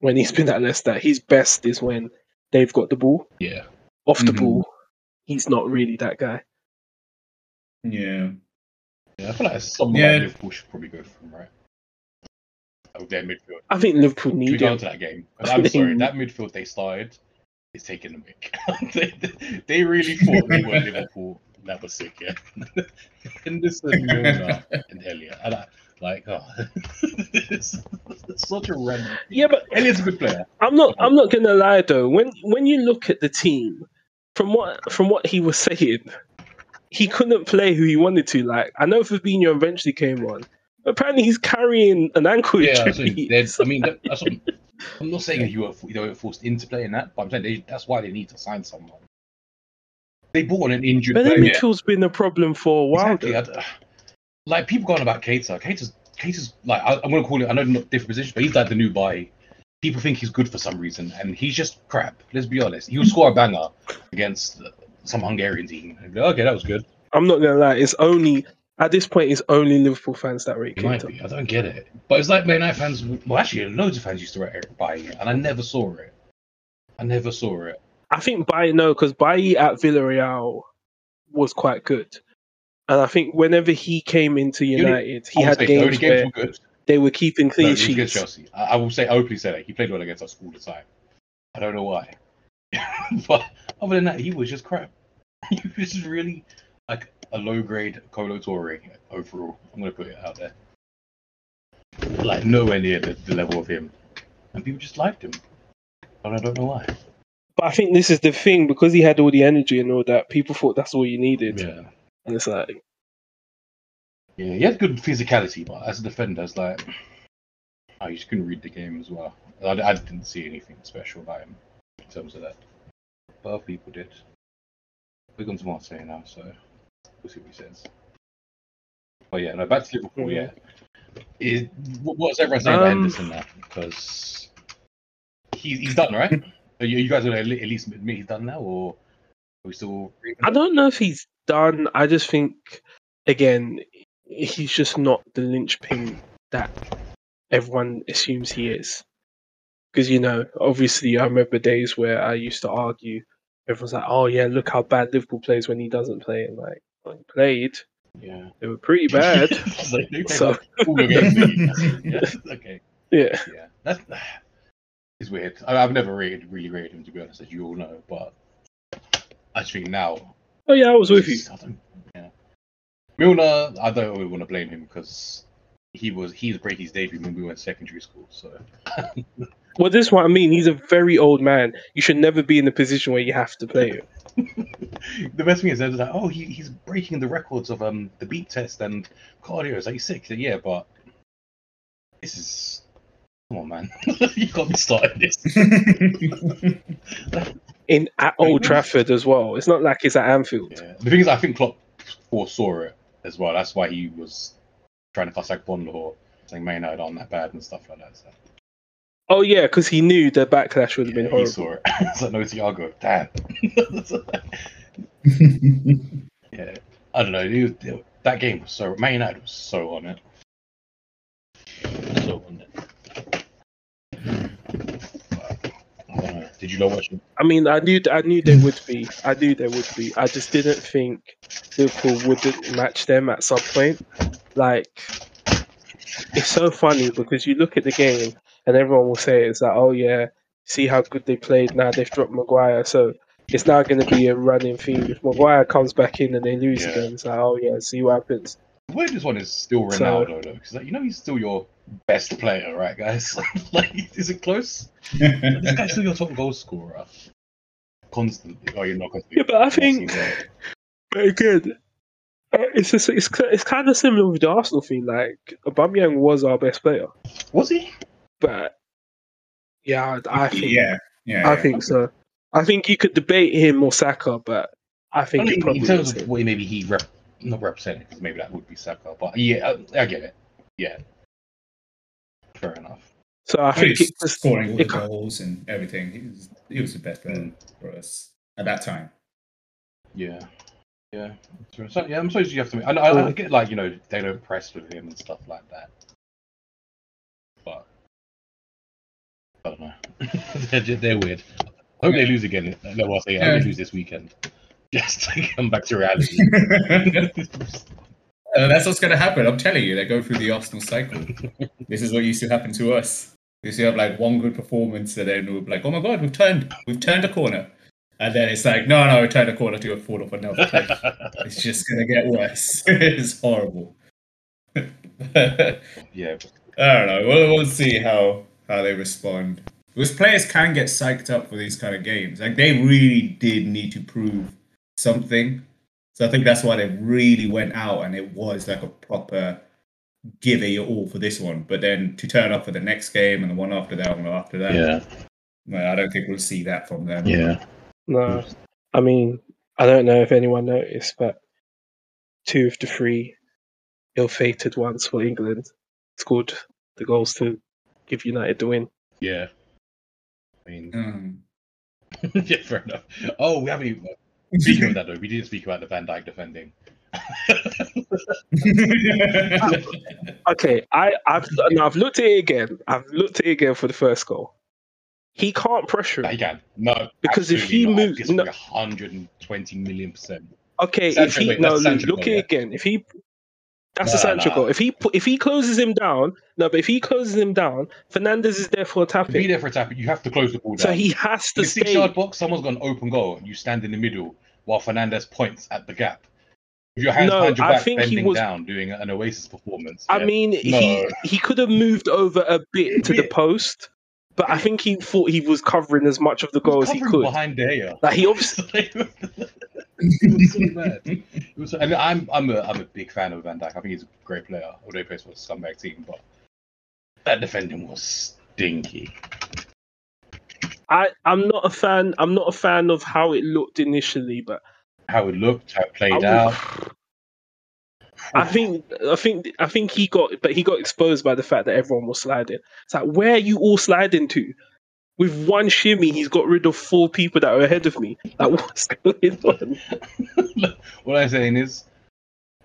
When he's been at Leicester, his best is when they've got the ball. yeah, Off the Mhm. ball, he's not really that guy. Yeah. yeah. I feel like someone Yeah. like Liverpool should probably go for him, right? With their midfield. I think Liverpool Should to go him. into that game? 'Cause I'm [LAUGHS] sorry, that midfield they started is taking the mic. [LAUGHS] they, they really [LAUGHS] thought they were Liverpool. That was sick, yeah. Henderson, Milner, and Elliot. And I, like, oh, it's, it's such a random. Yeah, but Elliot's a good player. I'm not. I'm not gonna lie though. When when you look at the team, from what from what he was saying, he couldn't play who he wanted to. Like I know Fabinho eventually came on, but apparently he's carrying an ankle Yeah, so injury. there's- I mean, that's what, [LAUGHS] I'm not saying you were they were forced into playing that, but I'm saying they, that's why they need to sign someone. They bought on an injured but then. Mitchell's been a problem for a while. Exactly. [SIGHS] like people going about Keita. Keita's Keita's like I, I'm gonna call it. I know not different positions, but he's like the new Bailly. People think he's good for some reason, and he's just crap. Let's be honest. He'll score a banger against some Hungarian team. Like, okay, that was good. I'm not gonna lie. It's only at this point, it's only Liverpool fans that rate might be. I don't get it. But it's like Man United fans. Well, actually, loads of fans used to rate Bailly, and I never saw it. I never saw it. I think Bailly no, because Bailly at Villarreal was quite good, and I think whenever he came into United, he had say the games where were good. they were keeping clean against sheets. Chelsea. I, I will say openly say that he played well against us all the time. I don't know why, [LAUGHS] but other than that, he was just crap. [LAUGHS] He was just really a low grade Kolo Touré overall. I'm gonna put it out there. Like nowhere near the, the level of him, and people just liked him, and I don't know why. But I think this is the thing because he had all the energy and all that. People thought that's all you needed, Yeah, and it's like yeah, he had good physicality, but as a defender, it's like I just couldn't read the game as well. I, I didn't see anything special about him in terms of that. But other people did. We're going to Marseille now, so we'll see what he says. But yeah, no, back to Liverpool. Yeah, Is- what- what's everyone saying about Um, Henderson now? Because he, he's done, right? Are you, you guys will at le- at least admit he's done now, or are we still? I don't know if he's done. I just think again, he's just not the linchpin that everyone assumes he is. Because you know, obviously, I remember days where I used to argue. Everyone's like, "Oh yeah, look how bad Liverpool plays when he doesn't play." And like, when he played, Yeah. they were pretty bad. [LAUGHS] Like, they So- all your games, yeah. [LAUGHS] Okay. yeah, Yeah. That's [SIGHS] it's weird. I, I've never rated, really rated him to be honest, as you all know. But I think now. oh yeah, I was with you. Yeah. Milner, I don't really want to blame him because he was he was breaking his debut when we in secondary school. So [LAUGHS] Well, this is what I mean. He's a very old man. You should never be in the position where you have to play him. [LAUGHS] the best thing is they're like, oh, he, he's breaking the records of um the beep test and cardio. It's like sick. So, yeah, but this is come on, man. [LAUGHS] you got me be starting this. [LAUGHS] In at Old Trafford as well. It's not like it's at Anfield. Yeah. The thing is, I think Klopp foresaw it as well. That's why he was trying to fuss like Bondor, saying Man United aren't that bad and stuff like that. So, Oh yeah, because he knew the backlash would have been yeah, he horrible. saw it. [LAUGHS] it's like no Thiago, damn. [LAUGHS] yeah, I don't know. He was- that game was so Man United was so on it. So on it. I. Did you not watch it? I mean, I knew I knew they would be. I knew they would be. I just didn't think Liverpool wouldn't match them at some point. Like, it's so funny because you look at the game and everyone will say it's like, oh yeah, see how good they played. Now they've dropped Maguire, so it's now going to be a running theme. If Maguire comes back in and they lose Yeah. again, it's like, oh yeah, see what happens. The weirdest one is still So- Ronaldo though, because like, you know he's still your best player, right, guys? [LAUGHS] like, is it close? [LAUGHS] This guy's still your top goal scorer. Constantly. Oh, you're not constantly. Yeah, but I think very again, uh, it's just, it's it's kind of similar with the Arsenal thing. Like Aubameyang was our best player, Was he? But yeah, I I think yeah, yeah. I yeah. think so. I think you could debate him or Saka, but I think Only it probably in terms was of him. what maybe he rep, not represented, because maybe that would be Saka. But yeah, I, I get it. Yeah. Fair enough. So I He think was it just scoring all the it ca- goals and everything. He was, he was the best player for us at that time. Yeah. Yeah. So, so- yeah, I'm sorry you have to. I, I, I get like you know they don't press with him and stuff like that. I don't know. [LAUGHS] they're, they're weird. I hope they lose again. No, I'll say I Yeah. hope they lose this weekend. [LAUGHS] Just to come back to reality. [LAUGHS] Uh, that's what's going to happen. I'm telling you, they go through the Arsenal cycle. this is what used to happen to us. Because you have like one good performance, and then we're like, oh my god, we've turned, we've turned a corner, and then it's like, no, no, we turned a corner to a fall off another cliff. it's just gonna get worse. it's horrible. yeah, I don't know. We'll, we'll see how how they respond. Because players can get psyched up for these kind of games. Like they really did need to prove something. So I think that's why they really went out and it was like a proper give it your all for this one. But then to turn up for the next game and the one after that and after that, yeah, well, I don't think we'll see that from them. yeah. No, I mean, I don't know if anyone noticed, but two of the three ill-fated ones for England scored the goals to give United the win. Yeah. I mean, Um, [LAUGHS] yeah, fair enough. Oh, we haven't even. Speaking of that, though, we didn't speak about the Van Dijk defending. [LAUGHS] Okay, I, I've no, I've looked at it again. I've looked at it again for the first goal. He can't pressure No, it. he can. No, Because if he not. Moves- no. 120 million percent. Okay, if he wait, no, that's Sancho look at it again. If he that's Sancho nah. goal. If he if he closes him down, no, but if he closes him down, Fernandez is there for a tap be there for a tap, you have to close the ball down. So he has in to six stay. yard box, someone's got an open goal, and you stand in the middle while Fernandez points at the gap. With your hands No, behind your back, he bending was- down, doing an Oasis performance. I yeah. mean, he No. he could have moved over a bit to the post, but I think he thought he was covering as much of the He goal as he could. behind there. Like he [LAUGHS] obviously, it was so. It was, and I'm I'm a I'm a big fan of Van Dijk. I think he's a great player, although he plays for a scumbag team. But that defending was stinky. I I'm not a fan. I'm not a fan of how it looked initially, but How it looked, how it played out. I think I think I think he got, but he got exposed by the fact that everyone was sliding. It's like, where are you all sliding to? With one shimmy, he's got rid of four people that are ahead of me. Like, [LAUGHS] what's going on? [LAUGHS] what I'm saying is,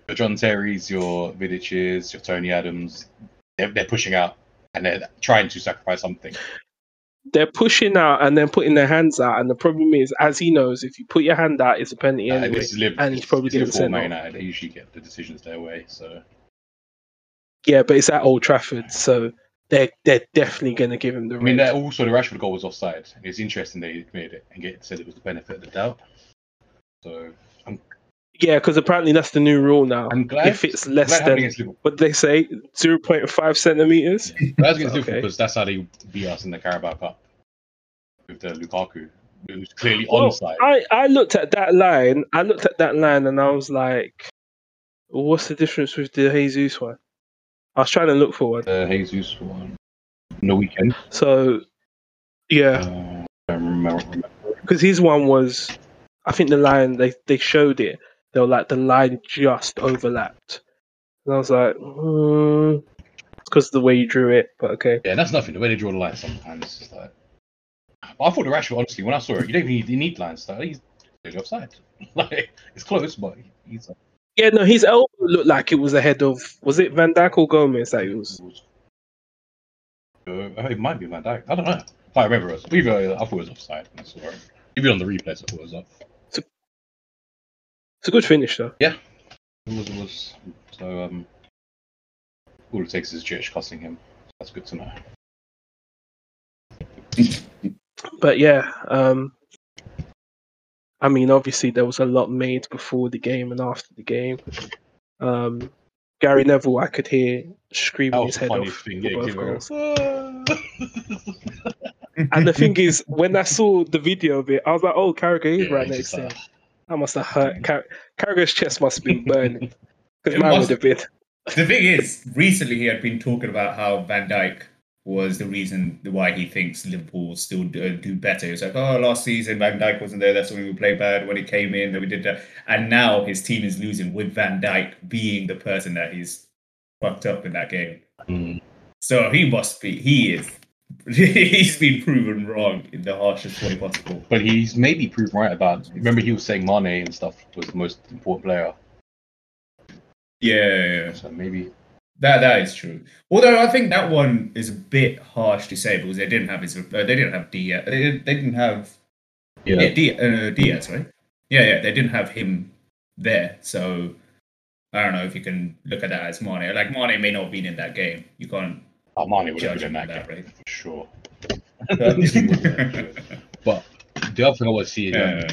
your John Terry's, your Vidic's, your Tony Adams, they're, they're pushing out and they're trying to sacrifice something. They're pushing out and then putting their hands out, and the problem is, as he knows, if you put your hand out, it's a penalty Uh, anyway. this and he's probably getting sent off. United. They usually get the decisions their way. So Yeah, but it's at Old Trafford, so they're they're definitely going to give him the. I mean, that also the Rashford goal was offside. It's interesting they made it and get said it was the benefit of the doubt. So yeah, because apparently that's the new rule now. I'm glad if it's less than what they say, zero point five centimeters. [LAUGHS] Against Liverpool Okay. because that's how they beat us in the Carabao Cup with the Lukaku. It was clearly Well, onside. I, I looked at that line. I looked at that line and I was like, "What's the difference with the Jesus one?" I was trying to look for one. The Jesus one. On the weekend. So, yeah, Uh, I remember. remember. because his one was, I think the line they they showed it. They were like the line just overlapped, and I was like, hmm, it's because of the way you drew it. But okay, Yeah, that's nothing. The way they draw the line sometimes is just like. But I thought the Rashford, honestly, when I saw it, you don't even need, you need lines. Like, he's clearly offside. [LAUGHS] like, it's close, but he's. Like, yeah, no, his elbow looked like it was ahead of was it Van Dijk or Gomez that it was. Uh, it might be Van Dijk. I don't know. I remember, it was, either, I thought it was offside. when I saw it. Even on the replays, I thought it was off. It's a good finish though. It was, it was. So, um, all it takes is Jitch costing him. That's good to know. but yeah, um, I mean, obviously there was a lot made before the game and after the game. Um, Gary Neville, I could hear screaming his head off thing. Yeah, both give goals. And the thing [LAUGHS] is, when I saw the video of it, I was like, "Oh, Carragher is Yeah, right next to him." Like- That must have hurt. Car- Carragher's chest must have been [LAUGHS] burning because It mine must- would have been. The thing is, recently he had been talking about how Van Dijk was the reason why he thinks Liverpool will still do, do better. He was like, oh, last season Van Dijk wasn't there. That's when we played bad when he came in. That we did that, and now his team is losing with Van Dijk being the person that he's fucked up in that game. Mm. So he must be. He is. [LAUGHS] he's been proven wrong in the harshest way possible. But he's maybe proved right about. Remember, he was saying Mane and stuff was the most important player. Yeah, yeah, yeah. So maybe. That that is true. Although I think that one is a bit harsh to say because they didn't have his. Uh, they didn't have Diaz. They, didn't- they didn't have Yeah. yeah, Diaz, uh, Diaz, right? Yeah, yeah. They didn't have him there, so I don't know if you can look at that as Mane. Like Mane may not have been in that game. You can't. Armani would have been in that that game rate. for sure. But- But the other thing I always see is um, yeah.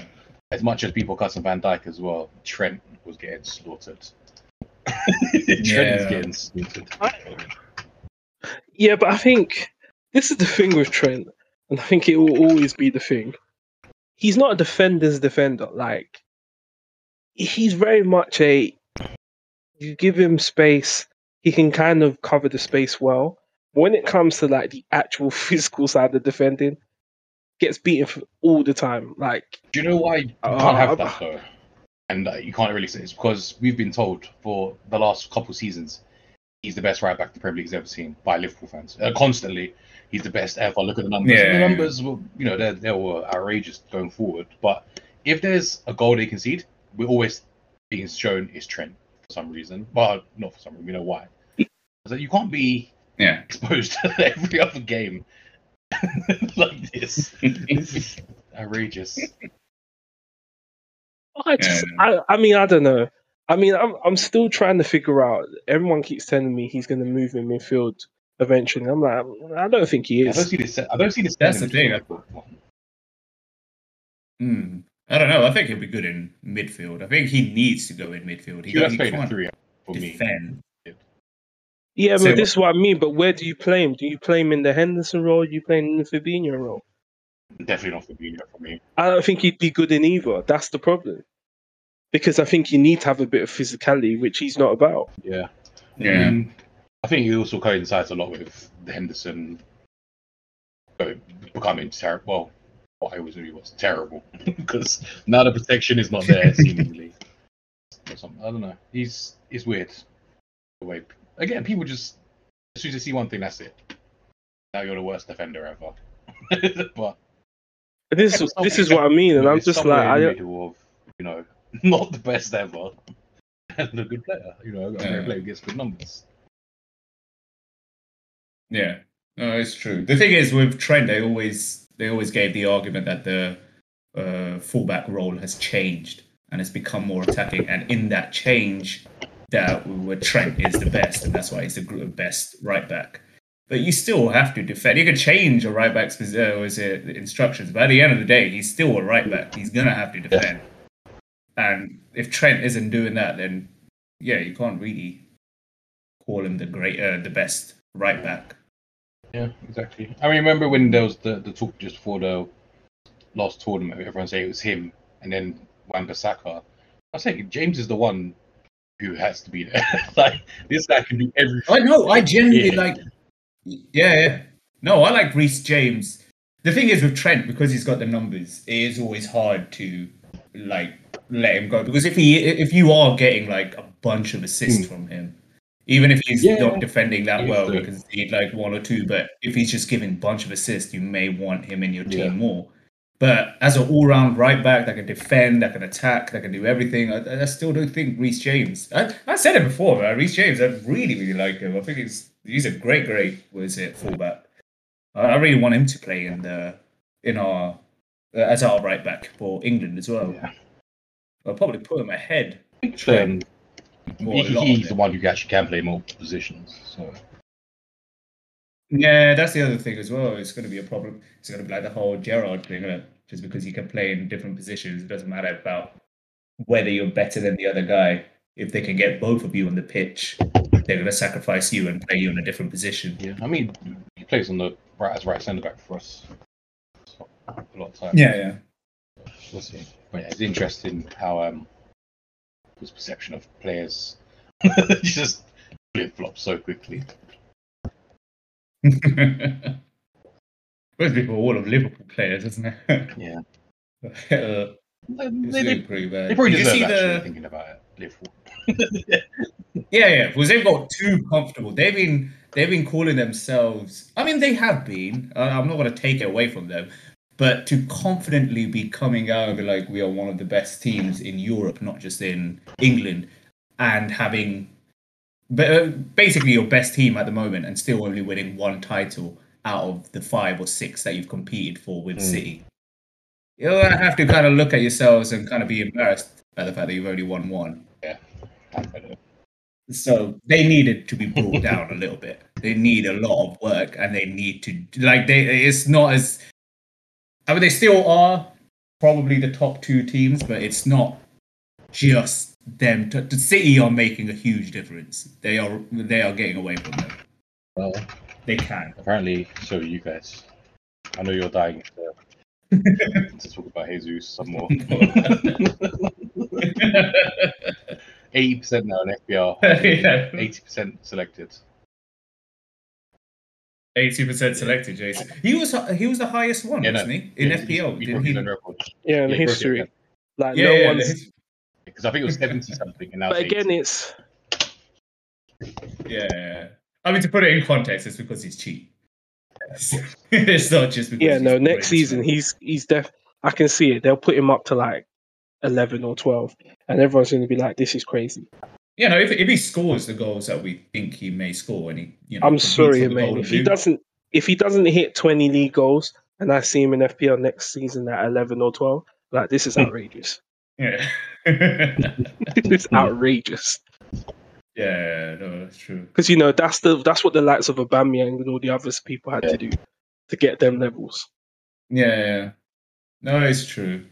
as much as people cussing Van Dijk as well, Trent was getting slaughtered. [LAUGHS] Trent Yeah. is getting slaughtered. Yeah, but I think this is the thing with Trent, and I think it will always be the thing. He's not a defender's defender. Like he's very much a. You give him space, he can kind of cover the space well. But when it comes to like the actual [LAUGHS] physical side of defending, gets beaten f- all the time. Like Do you know why you Uh, can't have that though? And uh, you can't really say it's because we've been told for the last couple seasons he's the best right back the Premier League's ever seen by Liverpool fans. Uh, constantly, he's the best ever. Look at the numbers. Yeah. The numbers, were, you know, they they were outrageous going forward. But if there's a goal they concede, we're always being shown is Trent for some reason. Well, not for some reason. We know why. So you can't be Yeah. [LAUGHS] exposed to every other game [LAUGHS] like this. This is outrageous. I just, I, I mean, I don't know. I mean, I'm, I'm still trying to figure out. Everyone keeps telling me he's going to move in midfield eventually. I'm like, I don't think he I don't is. see this. I don't see this. That's the thing. Hmm. I don't know. I think he'll be good in midfield. I think he needs to go in midfield. He, He has he can't three for me. Defend. Yeah, but So- this is what I mean. But where do you play him? Do you play him in the Henderson role? Do you play him in the Fabinho role? Definitely not Fabinho for me. I don't think he'd be good in either. That's the problem. Because I think you need to have a bit of physicality, which he's not about. Yeah. Yeah. Um, I think he also coincides a lot with the Henderson uh, becoming terrible. Well, what I always knew was terrible [LAUGHS] because now the protection is not there [LAUGHS] seemingly. Or something. I don't know. He's it's weird. The way again, people just as soon as they see one thing, that's it. Now you're the worst defender ever. [LAUGHS] but This Yeah, this is what I mean, and I'm just like, in the I, middle of you know [LAUGHS] not the best ever and a good player. You know, a great Yeah. player who gets good numbers. Yeah, no, it's true. The thing is, with Trent, they always they always gave the argument that the uh, fullback role has changed and it's become more attacking. And in that change, that where Trent is the best, and that's why he's the gr- best right back. But you still have to defend. You can change a right back's uh, instructions, but at the end of the day, he's still a right back. He's gonna have to defend. And if Trent isn't doing that, then yeah, you can't really call him the great, uh, the best right back. Yeah, exactly. I remember when there was the, the talk just before the last tournament, everyone saying it was him and then Wan Bissaka. I was saying James is the one who has to be there. [LAUGHS] like this guy can do everything. I know. I genuinely Yeah. like. Yeah. No, I like Reece James. The thing is with Trent, because he's got the numbers, it is always hard to like let him go. Because if he, if you are getting like a bunch of assists hmm. from him, even if he's. Yeah. not defending that well, can see like one or two. But if he's just giving a bunch of assists, you may want him in your team more. But as an all-round right back that can defend, that can attack, that can do everything, I, I still don't think Reece James. I, I said it before, man. Reece James, I really, really like him. I think he's he's a great, great. What is it, fullback? I, I really want him to play in the in our uh, as our right back for England as well. Yeah. I'll probably put him ahead. Um, More, he- a lot of he's the one who actually can play multiple positions. So Yeah, that's the other thing as well. It's going to be a problem. It's going to be like the whole Gerrard thing, is Just because he can play in different positions, it doesn't matter about whether you're better than the other guy. If they can get both of you on the pitch, they're going to sacrifice you and play you in a different position. yeah, I mean he plays on the right as right centre back for us. A lot of time. yeah. We'll see. But yeah, it's interesting how um his perception of players [LAUGHS] just flip flops so quickly. Most people are all of Liverpool players, isn't it? Yeah. [LAUGHS] uh, They, it's they, pretty bad. they probably Did you deserve see actually, the- thinking about it. Liverpool. [LAUGHS] Yeah, yeah, because they've got too comfortable. They've been they've been calling themselves. I mean, they have been. Uh, I'm not going to take it away from them, but to confidently be coming out and be like, we are one of the best teams in Europe, not just in England, and having ba- basically your best team at the moment, and still only winning one title out of the five or six that you've competed for with Mm. City. You'll have to kind of look at yourselves and kind of be embarrassed by the fact that you've only won one. Yeah. So they needed to be brought down a little bit. They need a lot of work, and they need to like they. It's not as. I mean, they still are probably the top two teams, but it's not just them. To the City are making a huge difference. They are they are getting away from them. Well, They can. apparently, so are you guys. I know you're dying to, [LAUGHS] to talk about Jesus some more. [LAUGHS] Eighty percent now in FPL. [LAUGHS] Yeah. Eighty percent selected. Eighty percent selected, Jason. He was he was the highest one, Yeah, wasn't he? In Yeah, FPL, he didn't broke he? his own. Yeah, in Yeah, he broke it history, like Yeah, no yeah, one's. His- Because I think it was seventy something, and now But it's 80. again, it's yeah. I mean, to put it in context, it's because he's cheap. [LAUGHS] it's not just because. yeah. he's No, great, next season so- he's he's def. I can see it. They'll put him up to like eleven or twelve, and everyone's going to be like, "This is crazy." Yeah, no. If, if he scores the goals that we think he may score, and he, you know, I'm sorry, man. If he Boot- doesn't, if he doesn't hit twenty league goals, and I see him in FPL next season at eleven or twelve, like this is hmm. outrageous. Yeah, it's outrageous yeah, no, that's true. because you know that's the that's what the likes of Aubameyang and all the others people had to do to get them levels. Yeah, yeah. No, it's true.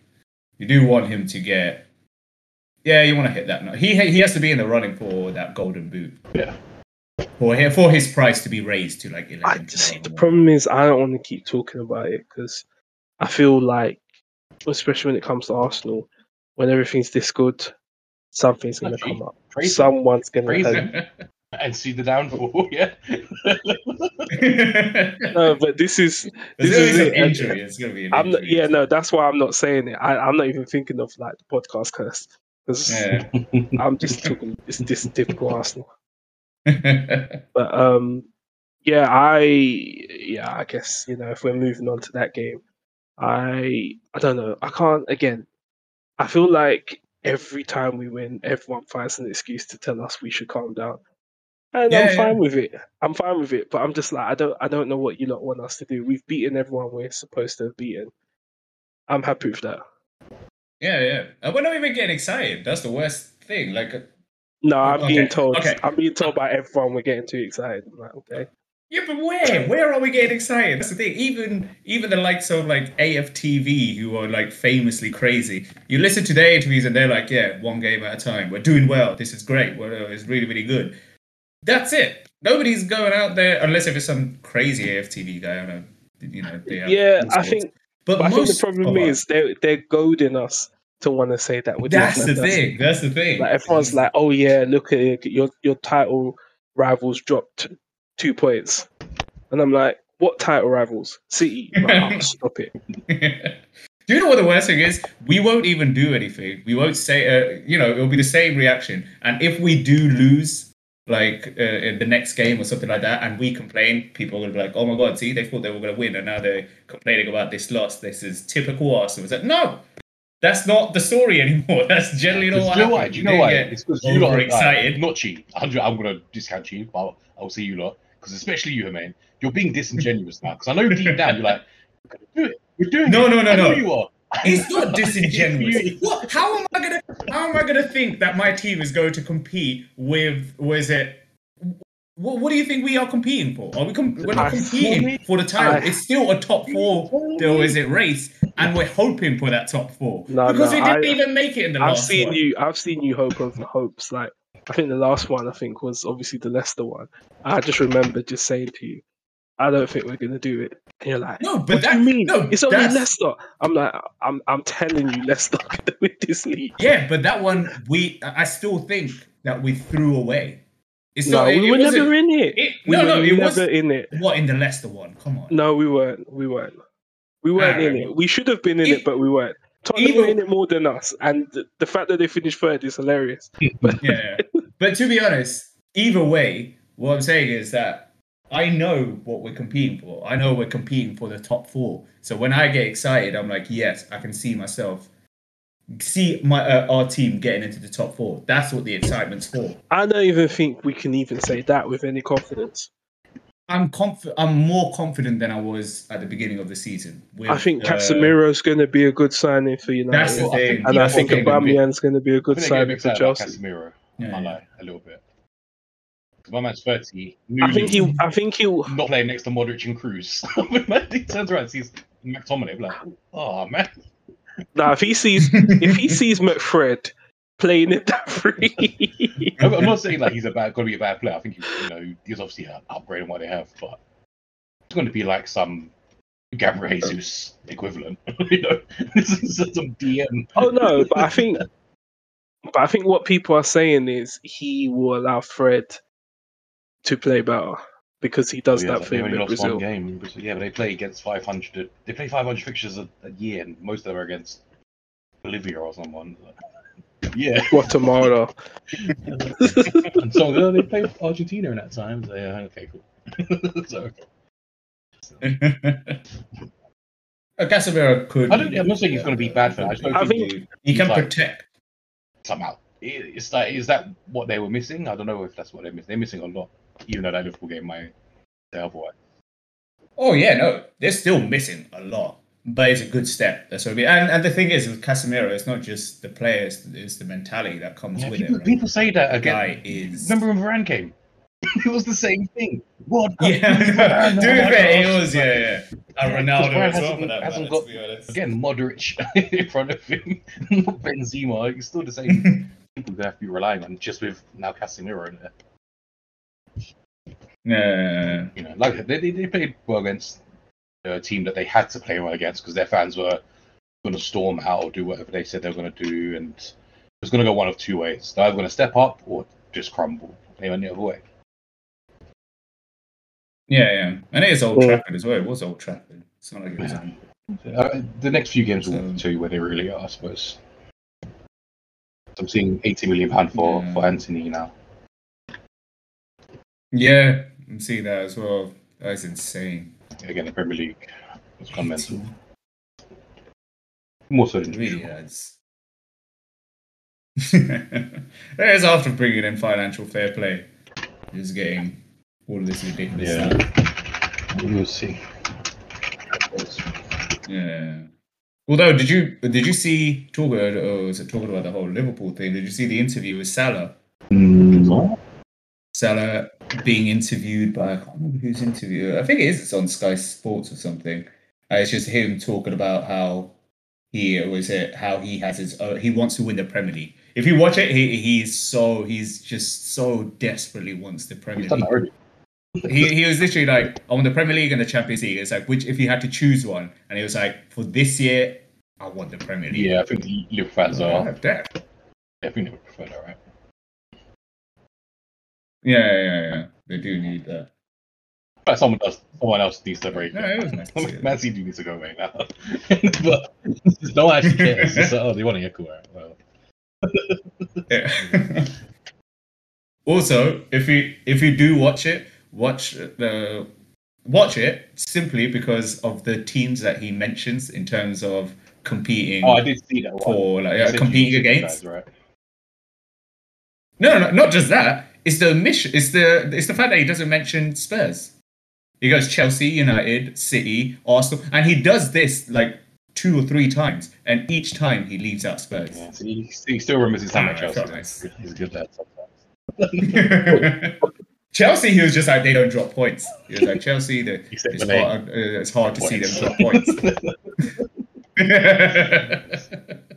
You do want him to get. Yeah, you want to hit that. note. He he has to be in the running for that golden boot. Yeah. For hi- for his price to be raised to like eleven. I just, the problem is I don't want to keep talking about it because I feel like, especially when it comes to Arsenal, when everything's this good, something's going to come up. Praise. Someone's going to him. and see the downfall. [LAUGHS] Yeah. [LAUGHS] [LAUGHS] No, but this is There's This always is an it. injury. It's gonna be an I'm not, injury. yeah, no, that's why I'm not saying it. I, I'm not even thinking of like the podcast curse because Yeah. I'm just talking. It's this typical Arsenal. But um, yeah, I yeah, I guess you know if we're moving on to that game, I I don't know. I can't again. I feel like every time we win, everyone finds an excuse to tell us we should calm down, and Yeah, I'm fine yeah. with it. I'm fine with it. But I'm just like I don't I don't know what you lot want us to do. We've beaten everyone we're supposed to have beaten. I'm happy with that. yeah, yeah. And we're not even getting excited. That's the worst thing. Like, uh, No, I'm Okay, being told. okay. I'm being told by everyone we're getting too excited. I'm like, okay. Yeah, but where? Where are we getting excited? That's the thing. Even even the likes of like AFTV, who are like famously crazy. You listen to their interviews, and they're like, "Yeah, one game at a time. We're doing well. This is great. Well, uh, it's really, really good." That's it. Nobody's going out there unless if it's some crazy AFTV guy. I don't know. You know. Yeah, I think. But, But I think the problem is they're they're goading us to want to say that that's the thing. That's the thing. Like everyone's mm. like, "Oh yeah, look at it. your your title rivals dropped two points," and I'm like, "What title rivals? City? Like, oh, stop it." do you know what the worst thing is? We won't even do anything. We won't say, uh, you know, it'll be the same reaction. And if we do lose, like uh, in the next game or something like that, and we complain, people are gonna be like, "Oh my god, see, they thought they were gonna win, and now they're complaining about this loss. This is typical Arsenal." It's like, no, that's not the story [LAUGHS] anymore. That's generally not Do what you know why? happened. Do you know why? It's because you lot are overexcited. like, not cheap. I'm going to discount you, but I'll see you lot. Because especially you, man, you're being disingenuous now. Because I know deep down you're like, we're do it. We're doing No, it. no, no, I know no. you are. It's not disingenuous. [LAUGHS] What? How am I gonna? How am I gonna think that my team is going to compete with? Was it? What, what do you think we are competing for? Are we? Com- we're not I- competing for the title. I- it's still a top four. Or is it race? And we're hoping for that top four No, because no, we didn't I- even make it in the I've last seen one. you. I've seen you hope of hopes. Like [LAUGHS] I think the last one I think was obviously the Leicester one. I just remember just saying to you, "I don't think we're gonna do it." And you're like, No, but "What that do you mean? no, it's only Leicester." I'm like, "I'm I'm telling you, Leicester win this league." Yeah, but that one we. I still think that we threw away. It's No, not. it- we it were wasn't- never in it. it- we no, were no, it never was in it. what in the Leicester one. Come on. No, we weren't. We weren't. We weren't in it. We should have been in it, but we weren't. Tottenham even- were in it more than us, and the, the fact that they finished third is hilarious. [LAUGHS] yeah. But to be honest, either way, what I'm saying is that I know what we're competing for. I know we're competing for the top four. So when I get excited, I'm like, yes, I can see myself, see my uh, our team getting into the top four. That's what the excitement's for. I don't even think we can even say that with any confidence. I'm conf- I'm more confident than I was at the beginning of the season. With, I think uh, Casemiro's going to be a good signing for United, That's the thing. think- and I think the thing. Aubameyang- Aubameyang's going to be a good think they're getting signing for Chelsea. Casemiro. Yeah, I yeah. lie a little bit. My man's 30. I think he. I think he. not playing next to Modric and Kroos. [LAUGHS] he turns around and sees McTominay, like, oh man. Nah, if he sees if he sees McFred playing in that three, [LAUGHS] I'm I'm not saying like he's a bad, gonna be a bad player. I think he, you know he's obviously an upgrade on what they have, but it's going to be like some Gabriel Jesus equivalent. [LAUGHS] you know, this is some DM. oh no, but I think, but I think what people are saying is he will allow Fred to play better because he does Oh, Yeah, that they for him in Brazil. one game. Yeah, but they play against 500. They play 500 fixtures a, a year, and most of them are against Bolivia or someone. [LAUGHS] Yeah, Guatemala. [LAUGHS] and so [LAUGHS] uh, they play Argentina in that time. So yeah, okay, cool. so Uh, Casemiro could. I don't. I'm not saying he's going to be bad for that. I I think think- he can like- protect. Somehow. I- Is that is that what they were missing? I don't know if that's what they're missing. They're missing a lot, even though that Liverpool game might say otherwise. Oh yeah, no, they're still missing a lot, but it's a good step. That's what mean. And and the thing is with Casemiro, it's not just the players; it's the mentality that comes Yeah, with people, it. Right? people say that again. guy is. Remember when Varane came? [LAUGHS] it was the same thing. What? Yeah, [LAUGHS] to Varane, be my fair, it gosh. was yeah, yeah. And Ronaldo Varane as well hasn't- for that matter, got- to be honest. Again, Modric [LAUGHS] in front of him, not Benzema. It's still the same people we have to be relying on, just with now Casemiro in there. Yeah, You know, like they, they, they played well against a team that they had to play well against because their fans were going to storm out or do whatever they said they were going to do, and it was going to go one of two ways. They're either going to step up or just crumble. They went the other way. Yeah, yeah. And it is Old Yeah. Trafford as well. It was Old Trafford. It's not like it was. Yeah. Uh, the next few games will tell you where they really are, I suppose. I'm seeing 80 million pound for Yeah. for Antony now. Yeah, I'm seeing that as well. That's insane. Again, the Premier League was gone mental. More so than really [LAUGHS] has. it is after bringing in financial fair play, just getting all of this ridiculous Yeah. stuff. We'll see. Yeah. Although, did you did you see talk about or was it talking about the whole Liverpool thing? Did you see the interview with Salah? Mm, Salah being interviewed by I can't remember who's interviewed. I think it is. It's on Sky Sports or something. Uh, it's just him talking about how he was it how he has his uh, he wants to win the Premier League. If you watch it, he he's so he's just so desperately wants the Premier He's done that League. He he was literally like on the Premier League and the Champions League. It's like which if he had to choose one, and he was like for this year I want the Premier League. Yeah, I think Liverpool fans Oh, are. damn. I think they would prefer that, right? Yeah, yeah, yeah. They do need that. But someone else, someone else needs to break. No, it was nice to. Man City needs to go away now. [LAUGHS] but no one actually cares. Just, oh, they want a Yaku, right? Well, Yeah. [LAUGHS] also, if you if you do watch it, watch the watch it simply because of the teams that he mentions in terms of competing oh, I did see that one. for like competing against. guys, right? No, no, not just that. It's the mission. It's the it's the fact that he doesn't mention Spurs. He goes Chelsea, United, City, Arsenal, and he does this like two or three times, and each time he leaves out Spurs. Yeah, so he, he still remembers his time at Ah, Chelsea. nice. He's a good lad sometimes. [LAUGHS] [LAUGHS] Chelsea, he was just like they don't drop points. He was like Chelsea, the, it's, hard, uh, it's hard to see them drop Points. points. [LAUGHS]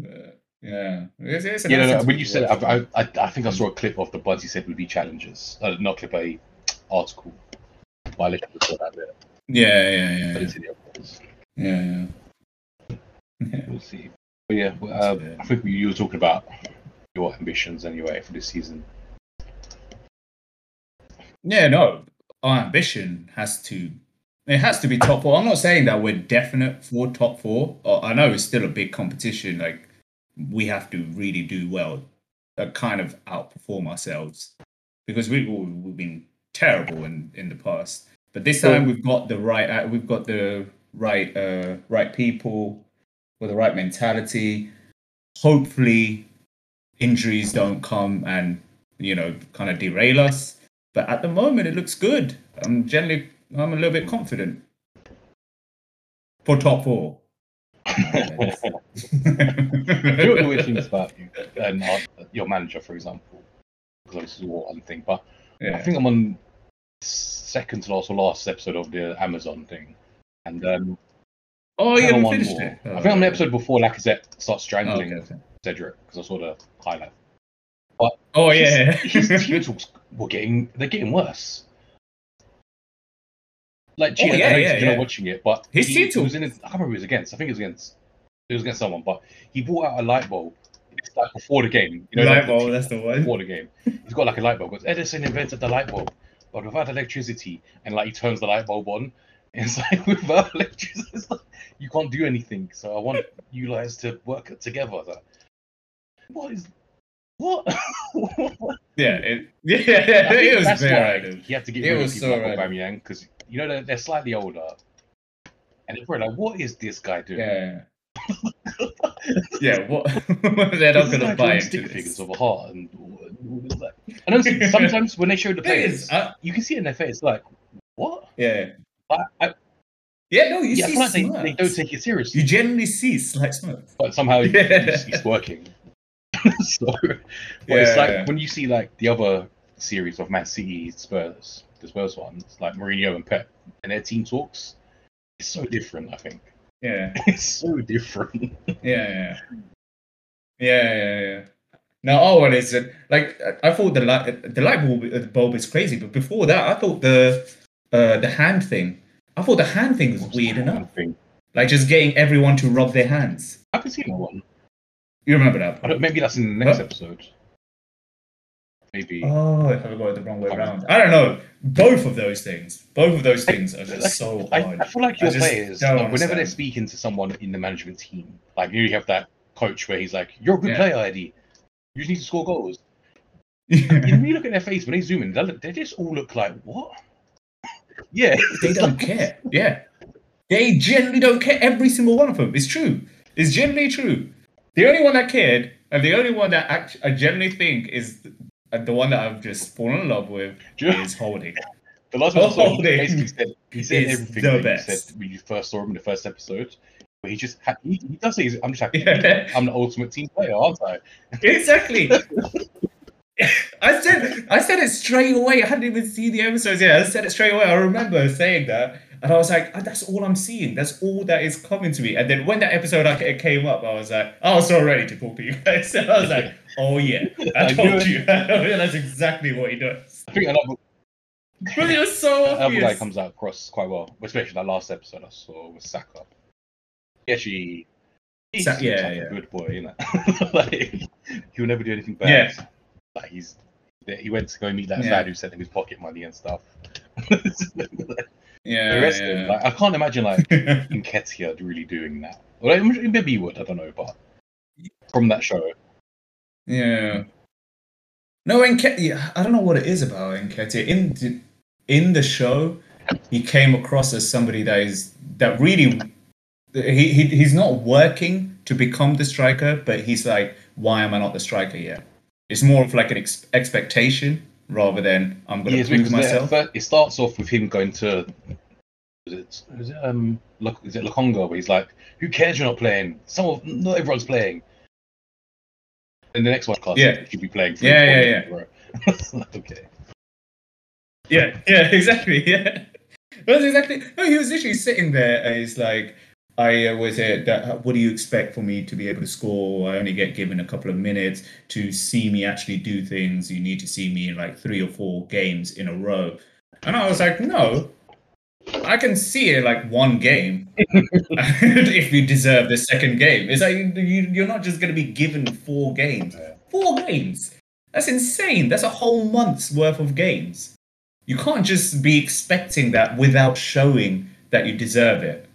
[LAUGHS] Yeah, it's, it's Yeah, no, no, when you said. I, I, I think I saw a clip of the buds he said would be challenges. Uh, not clip, a article. But I saw that bit. yeah, yeah, yeah, didn't see the other ones. yeah, yeah. We'll see. But yeah, uh, I think you were talking about your ambitions anyway for this season. Yeah, no, our ambition has to. It has to be top four. I'm not saying that we're definite for top four. Uh, I know it's still a big competition. Like we have to really do well, uh, kind of outperform ourselves, because we we've been terrible in in the past. But this time we've got the right. Uh, we've got the right uh, right people with the right mentality. Hopefully, injuries don't come and you know kind of derail us. But at the moment, it looks good. I'm generally, I'm a little bit confident for top four. You know what the weird about you and uh, your manager, for example. because this is all one thing. But I think I'm on second to last or last episode of the Amazon thing, and um, Oh, you I'm haven't finished more. it. I think I'm on the episode before Lacazette starts Oh, strangling okay, okay. Cedric because I saw the highlight. Oh yeah. his, his team talks were getting they're getting worse. Like, Oh, I yeah, know yeah, you're not watching it, but His he, he was in. His, I can't remember who he was against. I think it was against. It was against someone, but he brought out a light bulb. It's like before the game. You know, Light like bulb, team- that's the one. Before the game, he's got like a light bulb. Because Edison invented the light bulb, but without electricity, and like he turns the light bulb on. [LAUGHS] It's like without electricity, it's like, you can't do anything. So I want you guys to work together. What is what? Yeah, [LAUGHS] it, yeah, think it was that's why random. He had to get It rid of people so like. Aubameyang because you know they're, they're slightly older, and they're probably like, "What is this guy doing?" Yeah. yeah, [LAUGHS] what? [LAUGHS] They're not going to buy into stick this. figures of a heart and all this, like- and honestly, sometimes when they show the players, is, I- you can see it in their face, like, "What?" yeah, I, I, yeah, no, you yeah, see like they, they don't take it seriously, You generally see slight smirks. but somehow Yeah. it's, it's working. [LAUGHS] so, but it's like Yeah. when you see like the other series of Man City, Spurs, the Spurs ones, like Mourinho and Pep, and their team talks, it's so different. I think Yeah, [LAUGHS] it's so different. yeah, yeah, yeah, yeah. yeah. Now, oh, what is it? Like, I thought the light, the light bulb, uh, bulb is crazy, but before that, I thought the, uh, the hand thing. I thought the hand thing was weird enough. Thing. Like just getting everyone to rub their hands. I seen that one. You remember that? I don't, maybe that's in the next Huh? episode. Maybe. Oh, if I got it the wrong way around. I don't know. Both of those things. Both of those things are just so I, hard. I feel like I your players, like, whenever they're speaking to someone in the management team, like you have that coach where he's like, "You're a good Yeah. player, Eddie. You just need to score goals." [LAUGHS] When you look at their face when they zoom in, they, look- they just all look like what? [LAUGHS] yeah, they don't care. Yeah. They generally don't care. Every single one of them. It's true. It's generally true. The only one that cared, and the only one that act- I generally think is the one that I've just fallen in love with Do you know- is Holding. [LAUGHS] The last one I saw, he Holding basically said he said everything the that you said when you first saw him in the first episode. But he just ha- he, he does say, "I'm just happy. Yeah. [LAUGHS] I'm the ultimate team player, aren't I?" Exactly. [LAUGHS] I said I said it straight away. I hadn't even seen the episodes yet. I said it straight away. I remember saying that, and I was like, "Ah, "That's all I'm seeing. That's all that is coming to me." And then when that episode like, it came up, I was like, "I was so ready to talk to you guys." So [LAUGHS] I was like, "Oh yeah, I, I told you. That's [LAUGHS] exactly what he does." I think another, But it was so another guy comes out across quite well, especially that last episode I saw with Saka. He actually, he's Sa- yeah, like yeah. a good boy, you know. [LAUGHS] like he'll never do anything bad. Yeah. Like he's he went to go meet that Yeah. dad who sent him his pocket money and stuff. Yeah, the rest of them, yeah. like, I can't imagine like [LAUGHS] Nketiah really doing that. Well, maybe he would. I don't know, but from that show, Yeah. No, Nketiah. I don't know what it is about Nketiah. In the, in the show, he came across as somebody that is that really. He, he he's not working to become the striker, but he's like, why am I not the striker yet? It's more of like an ex- expectation rather than I'm going Yeah, to prove myself. But it starts off with him going to. Is it, is it um is it Lokonga where he's like, "Who cares? You're not playing. Some of not everyone's playing." And the next one class, Yeah. should be playing. Yeah, yeah, yeah, yeah. [LAUGHS] yeah. okay. Yeah, yeah, [LAUGHS] exactly. Yeah, that's exactly. No, he was literally sitting there, and he's like, "I uh, was it. That, what do you expect for me to be able to score? I only get given a couple of minutes to see me actually do things. You need to see me in like three or four games in a row." And I was like, "No." I can see it like one game [LAUGHS] [LAUGHS] if you deserve the second game. It's like you, you're not just going to be given four games. Four games. That's insane. That's a whole month's worth of games. You can't just be expecting that without showing that you deserve it.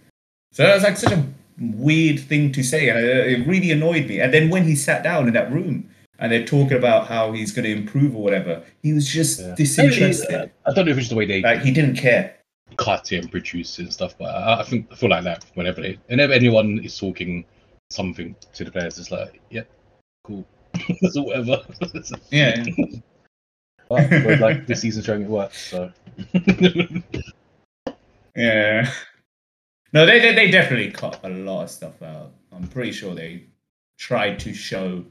So that was like such a weird thing to say, and it really annoyed me. And then when he sat down in that room and they're talking about how he's going to improve or whatever, he was just Yeah. disinterested. I don't know if it's the way they Like he didn't care. cut it and produce it and stuff, but I, I think I feel like that whenever they, whenever anyone is talking something to the players, it's like, yeah, cool, [LAUGHS] so whatever. Yeah. [LAUGHS] but, but, like this season's showing it works, so. [LAUGHS] Yeah. No, they, they they definitely cut a lot of stuff out. I'm pretty sure they tried to show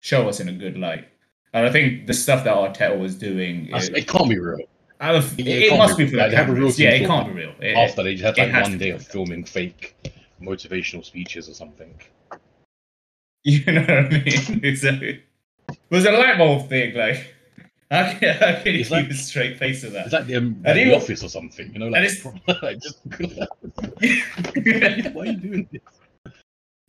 show us in a good light. And I think the stuff that Arteta was doing, it, It can't be real. of, it it, must be for real. the Like, have a real. Yeah, it can't be real. After they just had like one day of filming fake motivational speeches or something. [LAUGHS] You know what I mean? [LAUGHS] Exactly. It was a light bulb thing. Like, how [LAUGHS] can, how can you It's keep like- a straight face of It's that? like the, um, the office or something, you know, and like, it's- [LAUGHS] like just [LAUGHS] why are you doing this?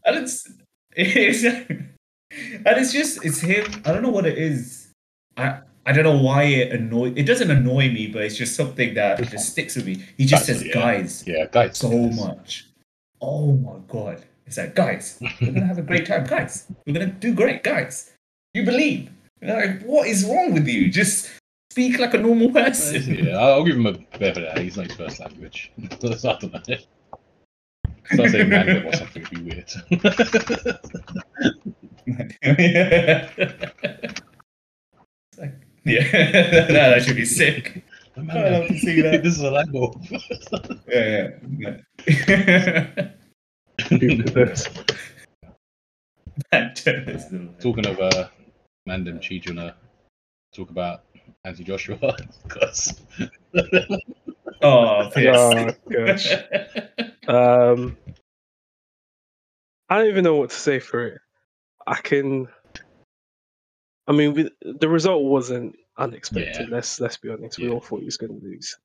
and it's, it's and it's just it's him. I don't know what it is. I I don't know why it annoy. It doesn't annoy me, but it's just something that just sticks with me. He just That's- says yeah. guys Yeah, guys. so much. Oh my god! It's like guys, we're gonna have a great time, guys. We're gonna do great, guys. You believe? Like, what is wrong with you? Just speak like a normal person. [LAUGHS] Yeah, I'll give him a bit of that. He's not his first language. That's [LAUGHS] I don't know. Start saying [LAUGHS] Mandarin or something would be weird. It's like- yeah, that should be sick. I love to see that. this is a light bulb. Yeah, yeah. yeah. Stupidness. That is Talking of uh, Mandem Chi, do you wanna talk about Anthony Joshua? [LAUGHS] Because [LAUGHS] oh, piss. Oh gosh. Um, I don't even know what to say for it. I can. I mean, we, the result wasn't unexpected. Yeah. Let's let's be honest. We all thought he was going to lose.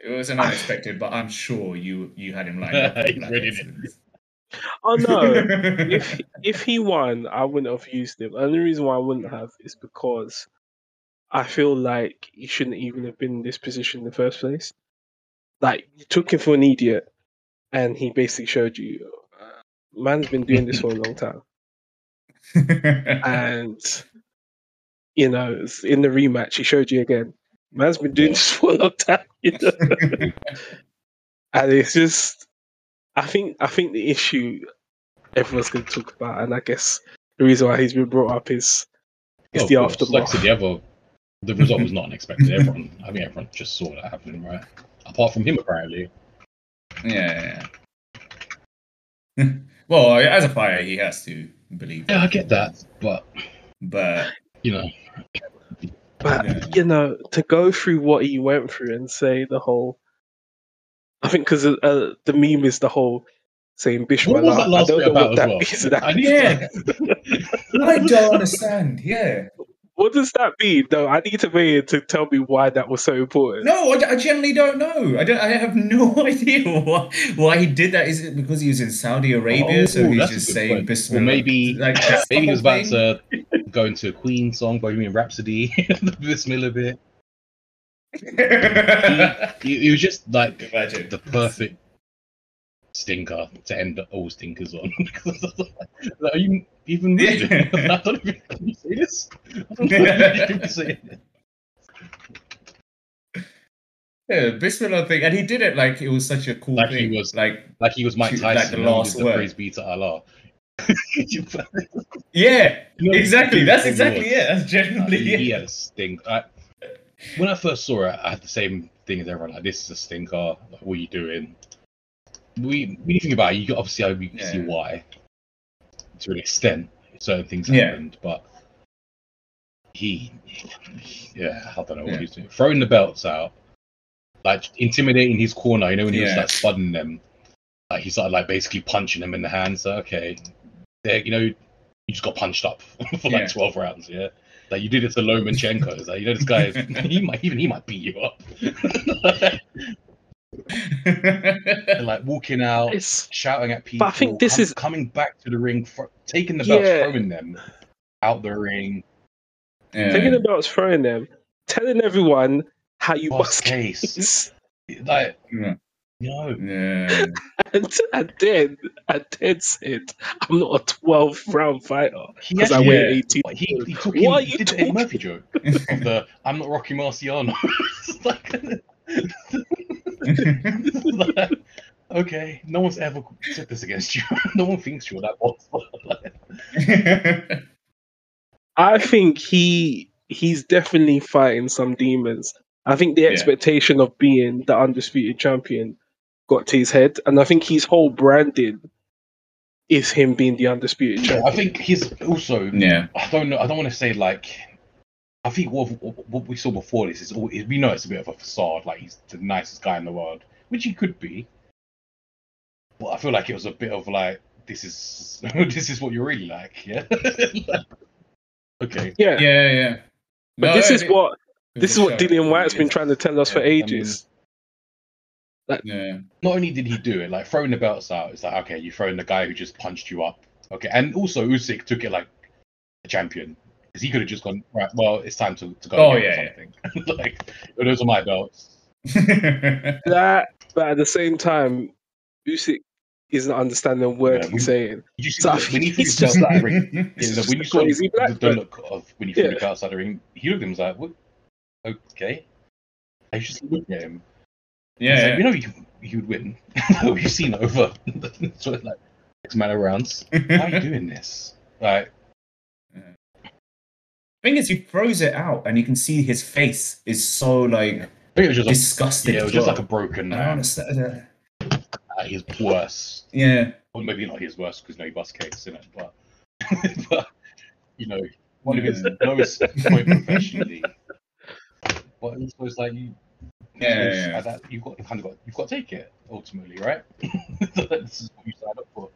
it wasn't unexpected, but I'm sure you you had him lined up. [LAUGHS] for He's Black ready. Excellence. [LAUGHS] Oh no! if [LAUGHS] if he won, I wouldn't have used him. And the reason why I wouldn't have is because I feel like he shouldn't even have been in this position in the first place. Like you took him for an idiot, and he basically showed you, uh, man's been doing this for a long time, [LAUGHS] and you know in the rematch he showed you again, man's been doing this for a long time. You know? and it's just I think I think the issue everyone's going to talk about, and I guess the reason why he's been brought up is is Well, the of course, Like I aftermath. said, the other, the result was not unexpected. [LAUGHS] Everyone, I think everyone just saw that happening, right? Apart from him, apparently. yeah. yeah. [LAUGHS] well, as a fighter, he has to believe. Yeah, I get that, but But you know, But Yeah. you know, to go through what he went through and say the whole, I think because uh, the meme is the whole saying Bishop. what was that last I don't know about what that well? means. That- I Yeah. [LAUGHS] I don't understand. Yeah. what does that mean? No, I need to be to tell me why that was so important. No, I, I generally don't know. I don't. I have no [LAUGHS] idea why why he did that. Is it because he was in Saudi Arabia, so Oh, he's just saying point. Bismillah? Or maybe- like maybe he was about thing? to go into a Queen song, Bohemian Rhapsody, the [LAUGHS] Bismillah bit. [LAUGHS] He, he was just like the perfect stinker to end all stinkers on. [LAUGHS] Like, Are you even? Yeah. [LAUGHS] I don't even, can you say this? I don't know if you can it. Yeah, Bismillah thing, and he did it like it was such a cool Like he thing. was- like Like he was Mike Shoot, like Tyson. the he last did the word. praise be to Allah. Yeah, exactly. That's exactly it. That's Uh, generally he, he it. had a stink. I, when I first saw it, I had the same thing as everyone. Like, this is a stinker. Like, what are you doing? We, when you think about it, you obviously you can see why, to an extent, certain things Yeah. happened. But he, yeah, I don't know what Yeah. he's doing. Throwing the belts out, like intimidating his corner. You know when he was like spudding them, like he started like basically punching them in the hands. So, okay, there, you know, you just got punched up [LAUGHS] for Yeah. like twelve rounds. Yeah. Like you did it to Lomachenko. It's like you know this guy, is, [LAUGHS] he might even he might beat you up. [LAUGHS] and like walking out, It's shouting at people. But I think this com- is- coming back to the ring, fr- taking the belts, Yeah. throwing them out the ring. Yeah. taking the belts, throwing them, telling everyone how you Fast bust pace. cases, Like Yeah. No, Yeah. [LAUGHS] and, and then and then said, "I'm not a 12 round fighter because I actually- weigh 18." Like, he, he took What are he you did the talking- Murphy joke of [LAUGHS] the I'm not Rocky Marciano. [LAUGHS] Like, like, okay, no one's ever said this against you. no one thinks you're that boss. I think he he's definitely fighting some demons. I think the Yeah. expectation of being the undisputed champion got to his head, and I think his whole branding is him being the undisputed champion. I think he's also yeah. I don't know. I don't want to say like I think what, what what we saw before this is all we know it's a bit of a facade. Like he's the nicest guy in the world, which he could be. But I feel like it was a bit of like this is [LAUGHS] this is what you're really like, yeah. [LAUGHS] okay. Yeah. Yeah, yeah. But No, this I is think what this is what shown Dillian Whyte's been trying to tell us for Yeah, I mean- ages. Yeah. Not only did he do it, like throwing the belts out, it's like okay, you're throwing the guy who just punched you up. Okay, and also Usyk took it like a champion because he could have just gone right. Well, it's time to, to go. Oh, again or yeah, [LAUGHS] like those are my belts. [LAUGHS] That, but at the same time, Usyk isn't understanding a word Yeah, we- he's saying. Did you see So when he [LAUGHS] threw he's the just like- ring? Yeah, It's just when you saw the, black the belt. look of when he threw Yeah. the belt outside the ring, he looked at him was like, "What? Okay." I just looked at him. Yeah, He's like, you know, you he would win. [LAUGHS] We've seen over [LAUGHS] sort of like X amount of rounds. [LAUGHS] Why are you doing this? Like, thing is, he throws it out, and you can see his face is so like I think it was just a, disgusted. yeah, it was just well. like a broken I don't man understand. at his worst. Yeah, Well, maybe not his worst because no, he bust case in it, but but you know, one of his lowest point professionally. But it's like you, Yeah, yeah, yeah. that, you've got kind of got you've got to take it ultimately, right? [LAUGHS] this is what you signed up for.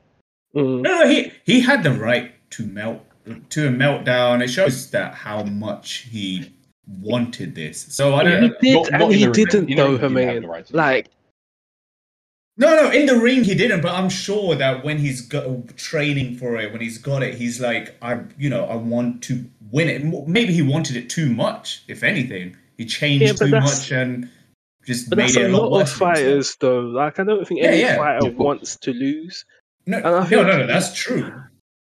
Mm. no, no, he he had the right to melt to a meltdown. It shows that how much he wanted this. So I don't. Yeah. He did, Not- and not he didn't, You know though, he didn't have Hermaine. the right to do Like, No, no, in the ring he didn't, but I'm sure that when he's got training for it, when he's got it, he's like, I, you know, I want to win it. Maybe he wanted it too much. If anything, he changed Yeah, too much and just but made that's it a a lot, lot of worse for himself. fighters, though. Like, I don't think Yeah, any yeah. fighter Yeah, wants to lose. No, And I no, think- no, no, that's true.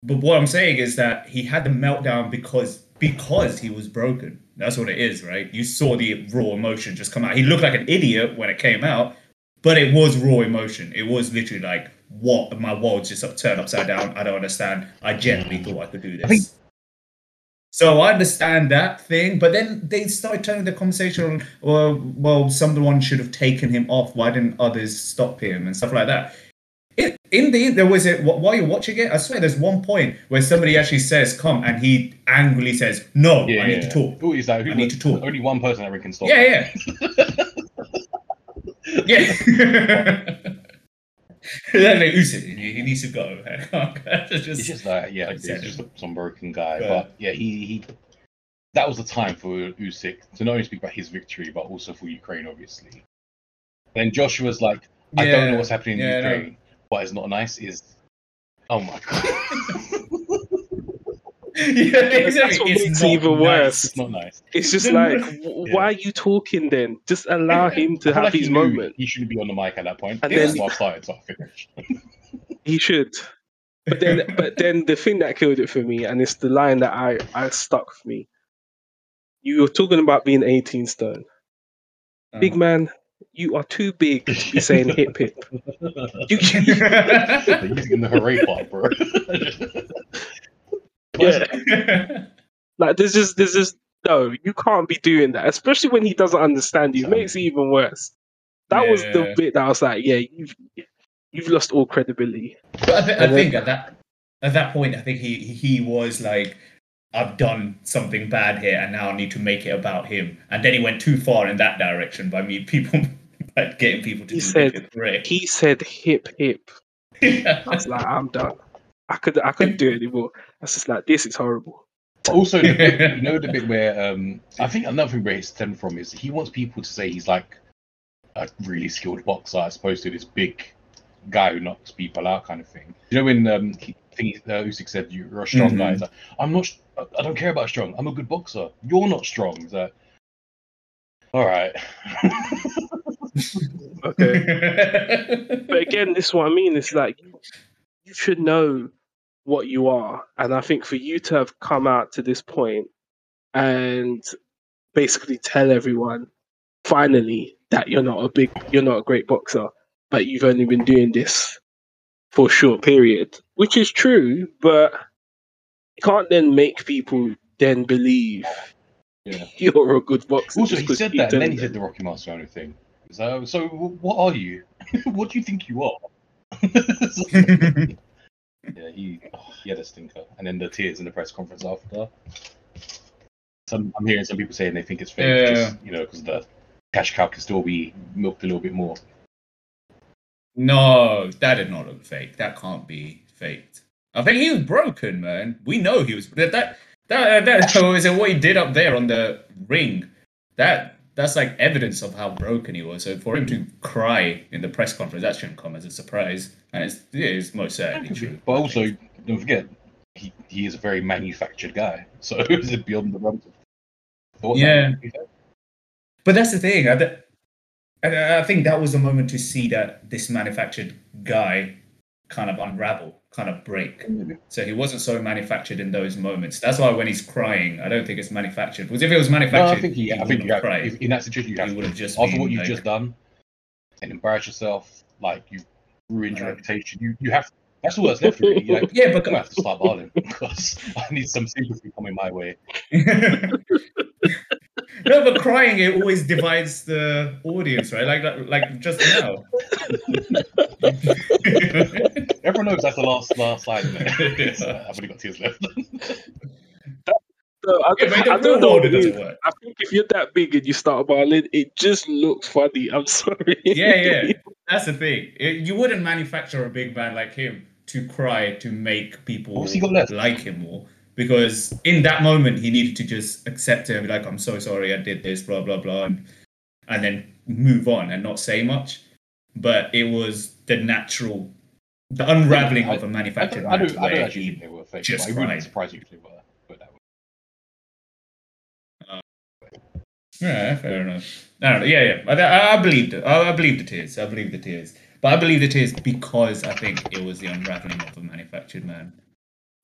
But what I'm saying is that he had the meltdown because because he was broken. That's what it is, right? You saw the raw emotion just come out. He looked like an idiot when it came out, but it was raw emotion. It was literally like, what? My world's just up, turned upside down. I don't understand. I genuinely thought I could do I think- this. So I understand that thing, but then they started turning the conversation on, well, well, someone should have taken him off. Why didn't others stop him and stuff like that? In, in the there was it while you're watching it. I swear, there's one point where somebody actually says, "Come," and he angrily says, "No, Yeah, I need yeah. to talk." Who is that? Who I need to talk. Only one person that can stop. Yeah, yeah, [LAUGHS] yeah. [LAUGHS] [LAUGHS] [LAUGHS] Like, Usyk, he needs to go. [LAUGHS] Just- It's just like yeah, said. just some broken guy. Yeah. But yeah, he he. That was the time for Usyk to not only speak about his victory, but also for Ukraine, obviously. Then Joshua's like, I don't know what's happening in yeah. Ukraine. What is not nice is, oh my god, [LAUGHS] yeah, exactly. That's what It's makes it even nice. worse. it's not nice. It's just like, Yeah. why are you talking then? Just allow him to have like his knew moment. He shouldn't be on the mic at that point. And That's then- why I started, so [LAUGHS] I. He should. But then, but then the thing that killed it for me, and it's the line that I I stuck with me. You were talking about being 18 stone, Uh. big man. You are too big to be saying hip hip. [LAUGHS] You can, [LAUGHS] They're using the hooray part, bro. Yeah, [LAUGHS] like this is this is no, you can't be doing that, especially when he doesn't understand you. It makes it even worse. That was the bit that I was like, yeah, you've you've lost all credibility. But I, th- I then- think at that at that point, I think he he was like, I've done something bad here, and now I need to make it about him. And then he went too far in that direction by me [LAUGHS] people by getting people to He do said- it great. He said hip hip. [LAUGHS] I was like, I'm done. I could I couldn't do it [LAUGHS] anymore. I was just like, this is horrible. also, the [LAUGHS] bit, you know the bit where um, I think another thing where it stemmed from is he wants people to say he's like a really skilled boxer as opposed to this big guy who knocks people out kind of thing. You know when um, he, think uh, Usyk said you're a strong guy. Mhm. He's like, I'm not. sh- I- I don't care about strong. I'm a good boxer. You're not strong. He's like, all right. [LAUGHS] Okay. But again, this is what I mean. It's like you should know what you are. And I think for you to have come out to this point and basically tell everyone finally that you're not a big you're not a great boxer, but you've only been doing this for a short period. Which is true, but you can't then make people then believe Yeah. [LAUGHS] you're a good boxer. Also, just he 'cause said that, and then tell he them. said the Rocky Master only thing. So, so what are you? [LAUGHS] what do you think you are? [LAUGHS] yeah, he he had a stinker, and then the tears in the press conference after. some I'm hearing some people saying they think it's fake, Yeah. just you know, because the cash cow can still be milked a little bit more. No, that did not look fake. That can't be faked. I think he was broken, man. We know he was that that that, that was what he did up there on the ring. That that's like evidence of how broken he was. So for him to cry in the press conference, that shouldn't come as a surprise. And it's yeah, it's most certainly true. But also, don't forget, he, he is a very manufactured guy, [LAUGHS] so is it beyond the realms of thought? Yeah. But that's the thing. I, th- I, I think that was the moment to see that this manufactured guy kind of unravel, kind of break. So he wasn't so manufactured in those moments. That's why when he's crying, I don't think it's manufactured. Because if it was No, manufactured, I think he, I think you cried. in that situation, you He would have just After been what you've like- just done and embarrass yourself, like you've ruined your reputation. You you have. That's all that's left. Really. You're like, Yeah, but gonna have to start balling [LAUGHS] because I need some sympathy coming my way. [LAUGHS] no, but crying it always divides the audience, right? Like like, like just now. [LAUGHS] Everyone knows that's the last last line. There. [LAUGHS] So I've only got tears left. No, I, Yeah, but I don't know. what it it doesn't is. work. I think if you're that big and you start balling, it just looks funny. I'm sorry. yeah, yeah. [LAUGHS] That's the thing. It- you wouldn't manufacture a big man like him to cry to make people he got left? like him more. Because in that moment, he needed to just accept it and be like, "I'm so sorry, I did this, blah blah blah," and, and then move on and not say much. But it was the natural, the unraveling I- of a I manufactured don't, I man don't, I don't actually think they were fake. just I wouldn't be surprised if they were. It way. Uh, yeah, fair enough. I don't know. Yeah, yeah. I, I, I believed it. I, I believe the tears. I believe the tears. But I believe the tears because I think it was the unraveling of a manufactured man.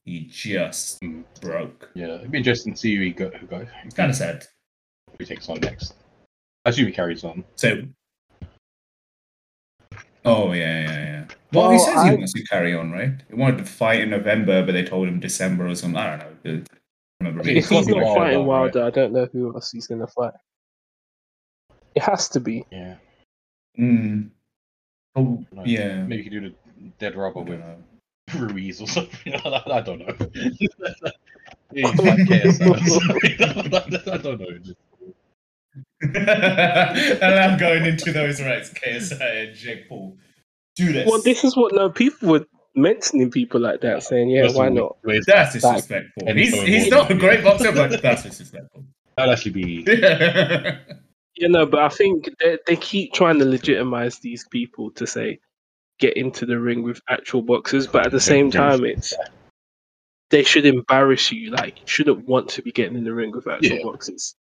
He just Mm. broke. Yeah, it'd be interesting to see who he go, who goes, It's kind of sad. who takes on next. I assume he carries on. So. Oh yeah, yeah, yeah. Well, he Well, says he wants to carry on, right? He wanted to fight in November, but they told him December or something. I don't know. I remember Okay, reading If he's gotta be not Wilder, fighting right? Wilder, I don't know who else he's gonna fight. It has to be. Yeah, Mm. Oh, No, yeah. maybe you could do the dead rubber I with don't know. [LAUGHS] Ruiz or something. [LAUGHS] I, I don't know. [LAUGHS] he's like KSI. I don't know. and I'm going into those rights, KSI and Jake Paul. Do this. Well, this is what no people were mentioning people like that, saying, "Yeah, That's why not?" the way it's- That's disrespectful. And He's, he's not a great boxer, but that's disrespectful. That'd actually be. You know, but I think they they keep trying to legitimize these people to say get into the ring with actual boxers, but at the same time, it's they should embarrass you. Like, you shouldn't want to be getting in the ring with actual Yeah. boxers.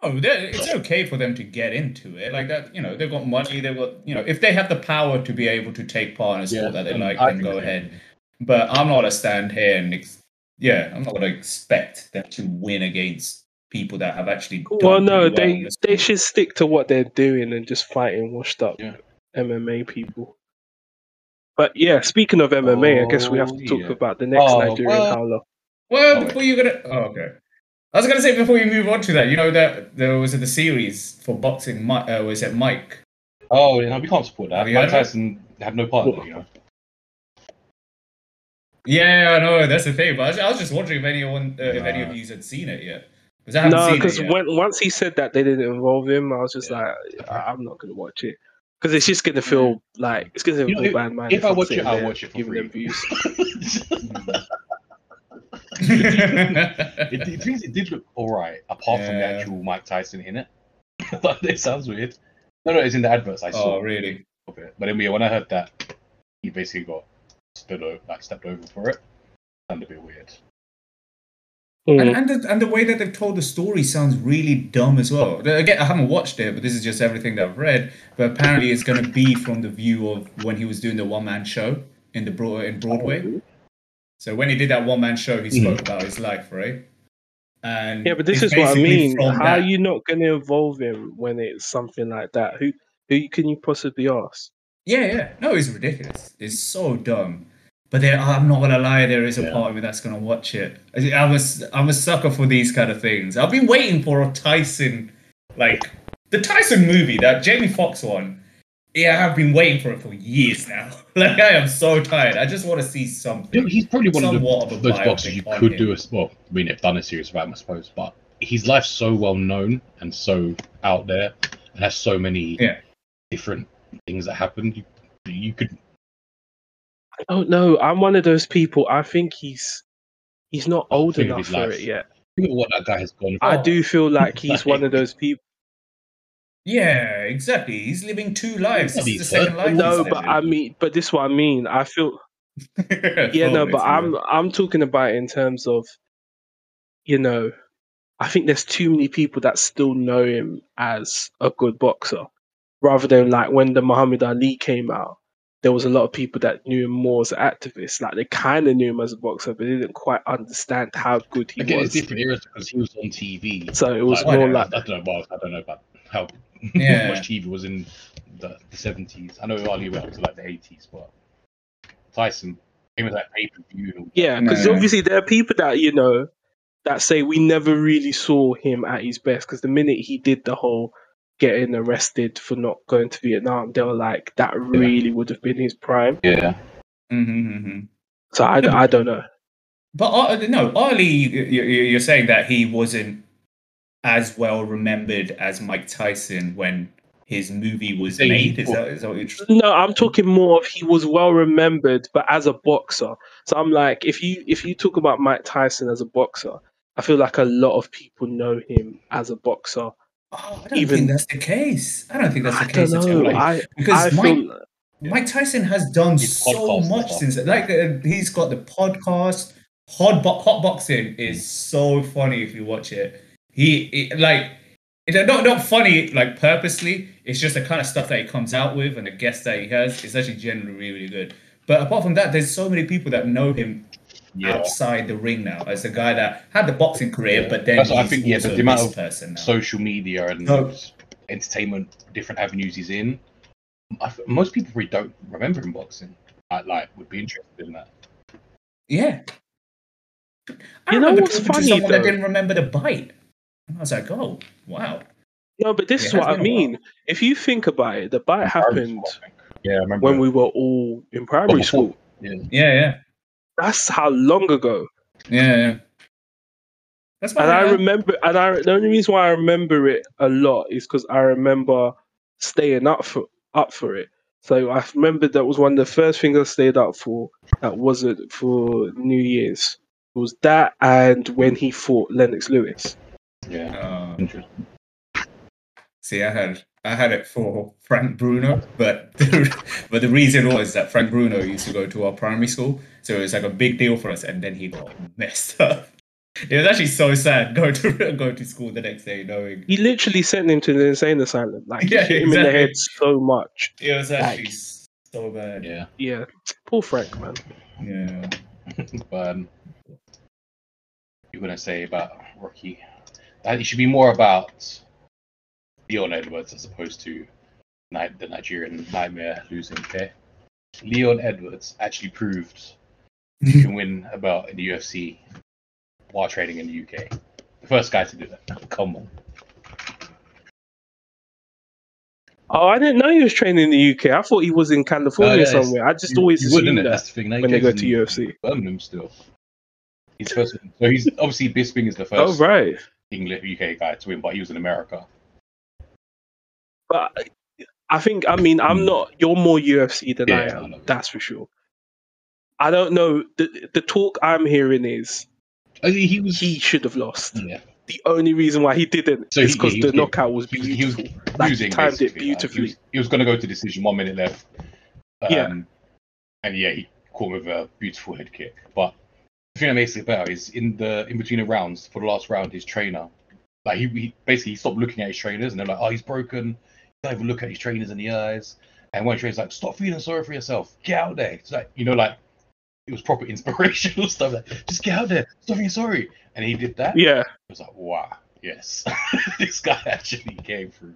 oh, it's okay for them to get into it. Like that, you know, they've got money. They've got, you know, if they have the power to be able to take part in a sport Yeah, that they and like, I then go so. ahead. But I'm not gonna stand here and, ex- yeah, I'm not gonna expect them to win against people that have actually. Done Well, no, well they they should stick to what they're doing and just fighting washed up Yeah. MMA people. But yeah, speaking of MMA, I guess we have to Oh, talk yeah. about the next Oh, Nigerian well- howler. Well, Oh, before you're gonna, oh, okay. I was gonna say before you move on to that, you know that there was the series for boxing. Mi- Uh, was it Mike? Oh, no, we can't support that. Have you Mike heard of it? Tyson had no part in it, you know. Yeah, I know that's the thing. But I was, I was just wondering if anyone, uh, if any of Nah. you had seen it yet. Because I haven't No, because it yet. when once he said that they didn't involve him, I was just Yeah. like, I'm not gonna watch it because it's just gonna feel like it's gonna You know, feel if- bad, man. if I I'm watch it, I'll watch it for giving free. them views. [LAUGHS] Mm. it, it, things- it did look alright, apart from the actual Mike Tyson in it. [LAUGHS] like, it sounds weird. No, no, it's in the adverts I oh, saw oh, really? it. But then yeah, when I heard that he basically got stood over, like stepped over for it, sounded a bit weird. Mm. And, and the and the way that they've told the story sounds really dumb as well. Again, I haven't watched it, but this is just everything that I've read. But apparently, it's going to be from the view of when he was doing the one man show in the broad in Broadway. So when he did that one man show, he spoke about his life, right? And Yeah, but this is what I mean. How that- are you not gonna involve him when it's something like that? Who who can you possibly ask? Yeah, yeah. No, it's ridiculous. It's so dumb. But there, I'm not gonna lie, there is a Yeah. part of me that's gonna watch it. I- I'm a, I'm a sucker for these kind of things. I've been waiting for a Tyson, like the Tyson movie, that Jamie Foxx one. Yeah, I've been waiting for it for years now. [LAUGHS] Like I am so tired. I just want to see something. He's probably one of, the, of a those boxers you could him. do as well. I mean, they've done a series about him, I suppose, but his life's so well known and so out there, and has so many Yeah. different things that happened. You, you could I don't know. I'm one of those people. I think he's he's not old enough for life. it yet. think of what that guy has gone. I do feel like [LAUGHS] he's one of those people. Yeah, exactly. He's living two lives. This is the second life. No, he's but I mean, but this is what I mean. I feel living. [LAUGHS] yeah, no, but I'm experience. I'm talking about it in terms of, you know, I think there's too many people that still know him as a good boxer, rather than like when the Muhammad Ali came out. There was a lot of people that knew him more as an activist. Like they kind of knew him as a boxer, but they didn't quite understand how good he Again, was. it's different eras because he was on TV. So it was Like, more I, like I don't know. Well, I don't know about how [LAUGHS] Yeah. much TV was in the, the 70s. I know Ali went up to like the 80s, but Tyson came with that pay per view. Yeah, because No. obviously there are people that you know that say we never really saw him at his best. Because the minute he did the whole getting arrested for not going to Vietnam, they were like that really would have been his prime. Yeah. Mhm, mhm. So I, Yeah, I don't know. But uh, no, Ali, you- you- you're saying that he wasn't as well remembered as Mike Tyson when his movie was Saying made. Is fought- that, is that what you're No, I'm talking more of he was well remembered, but as a boxer. So I'm like, if you if you talk about Mike Tyson as a boxer, I feel like a lot of people know him as a boxer. Oh, I don't Even- think that's the case. I don't think that's the don't case at know. all. I because I Mike, feel Mike Tyson has done so much since like uh, he's got the podcast. Hot, bo- hot boxing is so funny if you watch it. He, he- like it's not not funny like purposely. It's just the kind of stuff that he comes out with and the guests that he has. It's actually generally really really good. But apart from that, there's so many people that know him Yeah. outside the ring now as a guy that had the boxing career, Yeah. but then That's I he's think, yeah, also the amount of person now. Social media and No. entertainment, different avenues he's in. I f most people really don't remember him boxing. I like would be interested in that. Yeah. I You know remember what's funny, someone that didn't remember the bite. And I was like, oh, wow. no, but this It is has what I been a while. mean. If you think about it, the bite happened school, Yeah, I remember. when we were all in primary before. school. Yeah. Yeah, yeah. That's how long ago. Yeah, yeah. That's why And I uh, remember, and I the only reason why I remember it a lot is because I remember staying up for up for it. So I remember that was one of the first things I stayed up for. That wasn't for New Year's. It was that and when he fought Lennox Lewis. Yeah. uh, Interesting. see, I had I had it for Frank Bruno, but [LAUGHS] but the reason was that Frank Bruno used to go to our primary school, so it was like a big deal for us, and then he got messed [LAUGHS] up. It was actually so sad [LAUGHS] going to go to school the next day knowing He literally sent him to the insane asylum. Like [LAUGHS] he Yeah, hit him in the head so much. it was actually Like- so bad. Yeah. Yeah, poor Frank, man. Yeah. but um, you're gonna say about Rocky? That it should be more about Leon Edwards as opposed to Ni- the Nigerian nightmare losing. Okay, Leon Edwards actually proved he can [LAUGHS] win a belt in the UFC while training in the UK. The first guy to do that. Come on. Oh, I didn't know he was training in the UK. I thought he was in California Oh, yeah, somewhere. I just You- always you would, assumed innit? that That's the thing. When they go to UFC. Birmingham still. He's first. So he's obviously Bisping is the first. Oh first right, English UK guy to win, but he was in America. but I think I mean I'm Hmm. not. You're more UFC than I Yeah, I am. know. That's for sure. I don't know. The the talk I'm hearing is I he was. he should have lost. yeah. The only reason why he didn't So is because he the knockout was he was- he was beautiful. Like, losing, timed it basically, like, beautifully. he was, was going to go to decision, one minute left. Um, Yeah. And yeah, he caught him with a beautiful head kick. But the thing that makes it better is in the in between the rounds for the last round, his trainer, like he, he basically he stopped looking at his trainers, and they're like, "Oh, he's broken." He don't even look at his trainers in the eyes. And one trainer's like, "Stop feeling sorry for yourself. Get out there." It's like you know, like it was proper [LAUGHS] inspirational stuff. Like, just get out there. Stop feeling sorry. And he did that. yeah, I was like, wow, yes, [LAUGHS] this guy actually came through.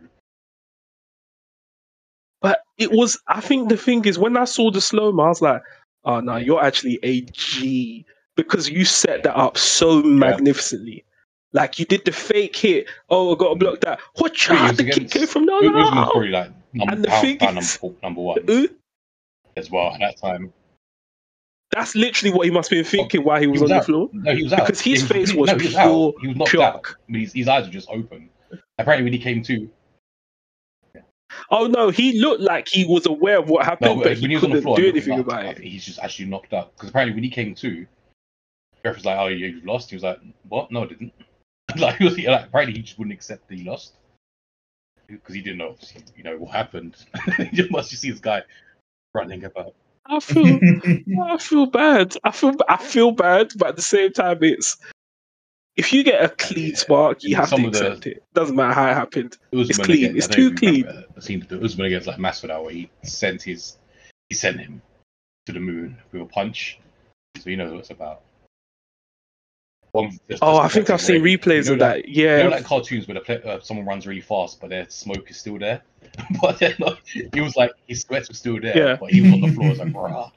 but it was. I think the thing is when I saw the slow mo, I was like, "Oh no, you're actually a G because you set that up so magnificently." Like you did the fake hit. Oh, I got to block that. Yeah, out! was The kick came from no, Usman was probably like number, And the thing number, is- four- number one Uh, as well at that time. That's literally what he must have been thinking while he was, was on out. the floor. No, he was out. Because his He face was no, he was pure. He was knocked shock. out. I mean, his, his eyes were just open. Apparently, when he came to, Oh no, he looked like he was aware of what no, happened, but when he he was on the couldn't floor, do anything about it. he's just actually knocked out. Because apparently, when he came to, ref was like, "Oh, you- you've lost." He was like, "What? No, I didn't." [LAUGHS] like, he was, like, apparently, he just wouldn't accept that he lost because he didn't know, you know, what happened. [LAUGHS] he just must just see this guy running about. I [LAUGHS] feel, I feel bad. I feel, I feel bad, but at the same time, it's if you get a clean spark, you have to of the- accept it. Doesn't matter how it happened. Usman It's clean. against- It's I too you remember The scene Usman against like Masvidal where he sent his he sent him to the moon with a punch. So you know what it's about. One, Oh, I think I've seen replays you know of like- that. Yeah, You know, like cartoons where the play, uh, someone runs really fast, but their smoke is still there. [LAUGHS] but then like, he was like his sweat was still there, Yeah. but he was on the floor. Was like, bruh,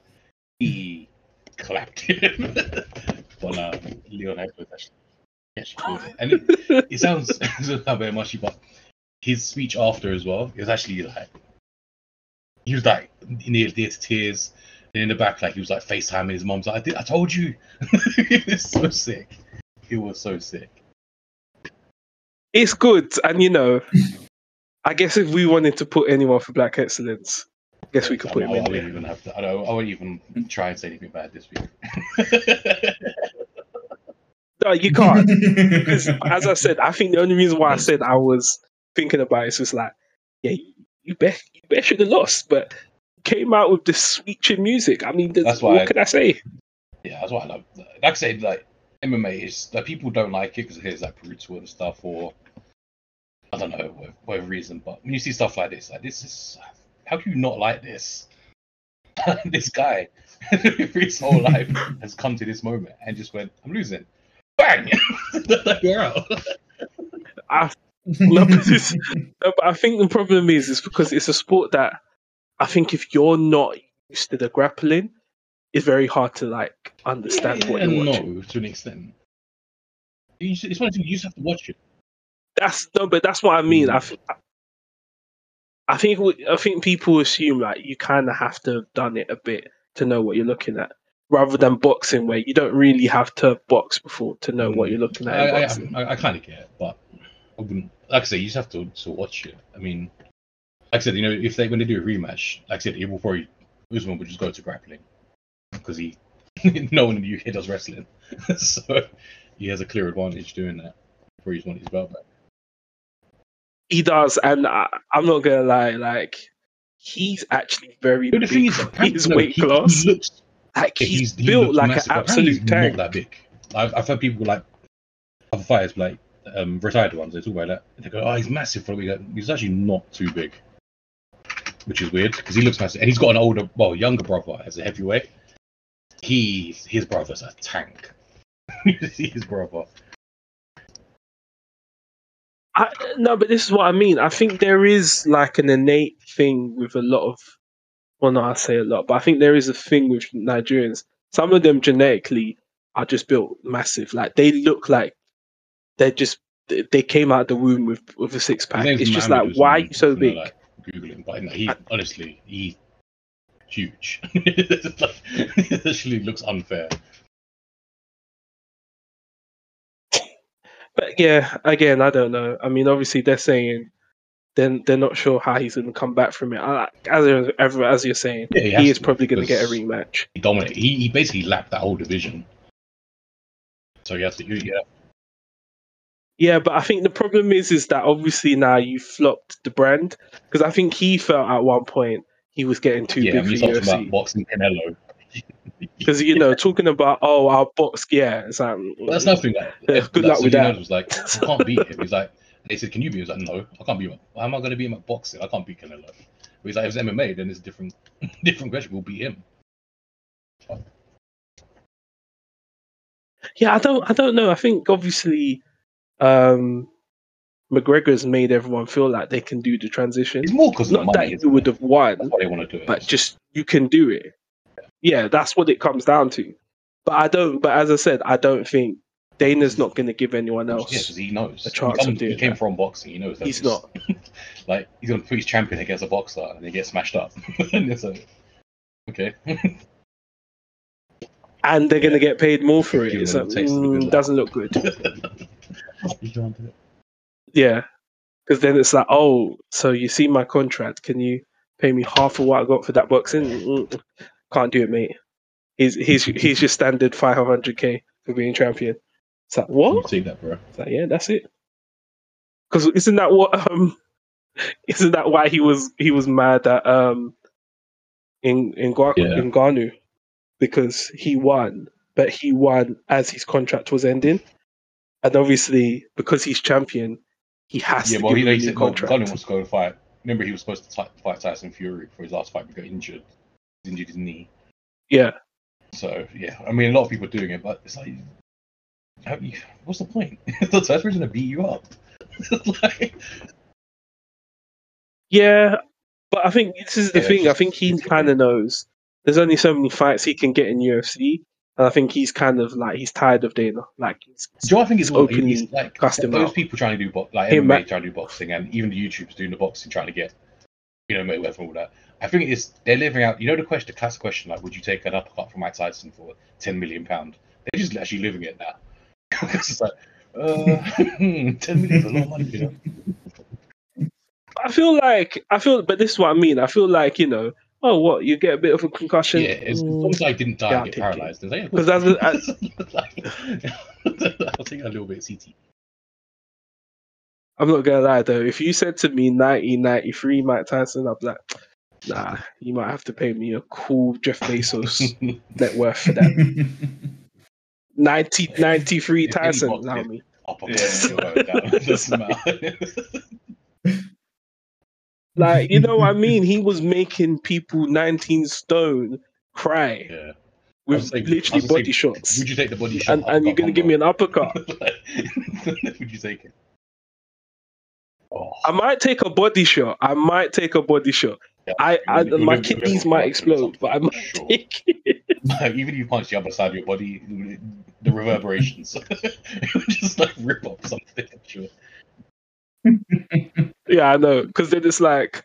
he clapped him. [LAUGHS] but uh, Leon Edwards actually, actually and it, it sounds [LAUGHS] not very mushy, but his speech after as well, it was actually like he was like near, near to tears. And in the back, like he was like FaceTiming his mom's like, I, did, I told you. it was so sick. It was so sick. it's good, and you know, I guess if we wanted to put anyone for Black Excellence, I guess we could I put mean, him I, in wouldn't even have to. I don't. I wouldn't even try and say anything bad this week. [LAUGHS] No, you can't. Because [LAUGHS] as I said, I think the only reason why I said I was thinking about it is just like, yeah, you bet, you bet should have lost, but came out with this sweet chin music. I mean, there's- That's why what I- can I say? yeah, that's what I love. Like I said, like MMA is like people don't like it because it is like brutal and stuff, or I don't know, whatever, whatever reason. But when you see stuff like this, like this is how can you not like this? [LAUGHS] this guy, [LAUGHS] for his whole life, has come to this moment and just went, "I'm losing." Bang! [LAUGHS] You're out. No, but it's- no, but I think the problem is, is because it's a sport that I think if you're not used to the grappling, it's very hard to like understand Yeah, what you're no, watching. to an extent. You just, it's one thing you just have to watch it. That's no, but that's what I mean. Mm. I, th- I think I think people assume like you kind of have to have done it a bit to know what you're looking at, rather than boxing where you don't really have to box before to know what mm. you're looking at. I. I, I, I kind of get it, but I wouldn't. Like I say, you just have to, to watch it. I mean, like I said, you know, if they when they do a rematch, like I said, he will probably Usman would just go to grappling because he [LAUGHS] no one in the UK does wrestling, [LAUGHS] so he has a clear advantage doing that. Before he's won his belt back. He does, and I, I'm not gonna lie, like he's actually very But the big thing is, for his no, weight he, class. he looks like he's, he built like massive, an absolute he's tank. Not that big. I've, I've heard people like other fighters, like um, retired ones, they talk about that. They go, "Oh, he's massive for what. He's actually not too big, which is weird because he looks massive, and he's got an older, well, younger brother as a heavyweight. He, his brother's a tank. [LAUGHS] his brother. I, no, but this is what I mean. I think there is like an innate thing with a lot of, well, not I say a lot, but I think there is a thing with Nigerians. Some of them genetically are just built massive. Like they look like they're just they came out of the womb with with a six pack. It's just Mohammed like why are you so big? like, Google him, but no, he honestly he huge. [LAUGHS] it actually looks unfair. But yeah, again, I don't know. I mean, obviously they're saying then they're not sure how he's going to come back from it. I, as as you're saying, Yeah, he he, is probably going to get a rematch. he dominated. He, he basically lapped that whole division. So you have to, yeah, Yeah, but I think the problem is is that obviously now you flopped the brand because I think he felt at one point he was getting too yeah. big When you for talked about boxing Canelo, [LAUGHS] because you know talking about oh our box yeah it's like But that's nothing. Like, Yeah, good like, luck with Sylvie that. Was like, I can't [LAUGHS] beat him. He's like, they said, can you beat him? He's like, no, I can't beat him. How am I going to beat him at boxing? I can't beat Canelo. But he's like, if it's MMA, then it's different, [LAUGHS] different question. We'll beat him. yeah I don't I don't know I think obviously um McGregor's made everyone feel like they can do the transition It's more because of not money. that isn't you would have won That's why they want to do it. but just you can do it. Yeah, that's what it comes down to. But I don't. But as I said, I don't think Dana's not going to give anyone yeah, else. because he knows. a chance he, come- of doing he came that. from boxing. He knows that. He's it's- not. [LAUGHS] like he's going to put his champion against a boxer and he gets smashed up. and it's like, okay. [LAUGHS] and they're gonna get paid more for it. Give It's them like, a taste good mm, life. doesn't look good. [LAUGHS] You don't do it. Yeah, because then it's like, oh, so you see my contract? Can you pay me half of what I got for that boxing? Mm, Can't do it, mate. He's he's he's your standard five hundred k for being champion. It's like what? take that, bro. It's like yeah, that's it. Because isn't that what um, [LAUGHS] isn't that why he was he was mad at um, in in Gua- Yeah. Ngannou because he won, but he won as his contract was ending, and obviously because he's champion, he has Yeah, to well, give he, him a he new said well, contract. Wants to go and fight. Remember, he was supposed to fight Tyson Fury for his last fight, but got injured. He injured his knee. Yeah, So yeah, I mean, a lot of people are doing it, but it's like, how you, what's the point? [LAUGHS] the Tyson gonna beat you up. [LAUGHS] like, yeah, but I think this is the Yeah, thing. I think he kind of knows. There's only so many fights he can get in UFC, and I think he's kind of like he's tired of Dana. Like do I think it's openly it's like those people trying to do bo- like MMA trying to do boxing, and even the YouTubers doing the boxing trying to get you know Mayweather and all that. I think it's they're living out. You know the question, the classic question, like, would you take an uppercut from Mike Tyson for ten million pound? They're just actually living it now. [LAUGHS] it's like, uh, [LAUGHS] ten million is a lot of money, you know. I feel like I feel, but this is what I mean. I feel like you know, oh, what you get a bit of a concussion. Yeah, as long as I didn't die Yeah, and I'll get take paralyzed. Then yeah, Because as a- [LAUGHS] I'll take a little bit of CT. I'm not gonna lie though. If you said to me 1993 Mike Tyson, I'd be like, nah, you might have to pay me a cool Jeff Bezos [LAUGHS] net worth for that. 1993 Tyson, boxer- allow me. Up on Yeah. that [LAUGHS] doesn't matter. Like, you know what I [LAUGHS] mean? He was making people 19 stone cry yeah. with saying- literally body saying, shots. Would you take the body shot? And, and you're gonna give me an uppercut. [LAUGHS] [LAUGHS] Would you take it? Oh, I might take a body shot. I might take a body shot. yeah. I, I You'll my live- kidneys live might explode, but I might sure. take it. Even if you punch the other side of your body, the reverberations it would just like rip off something. I'm sure. Yeah, I know. Because then it's like,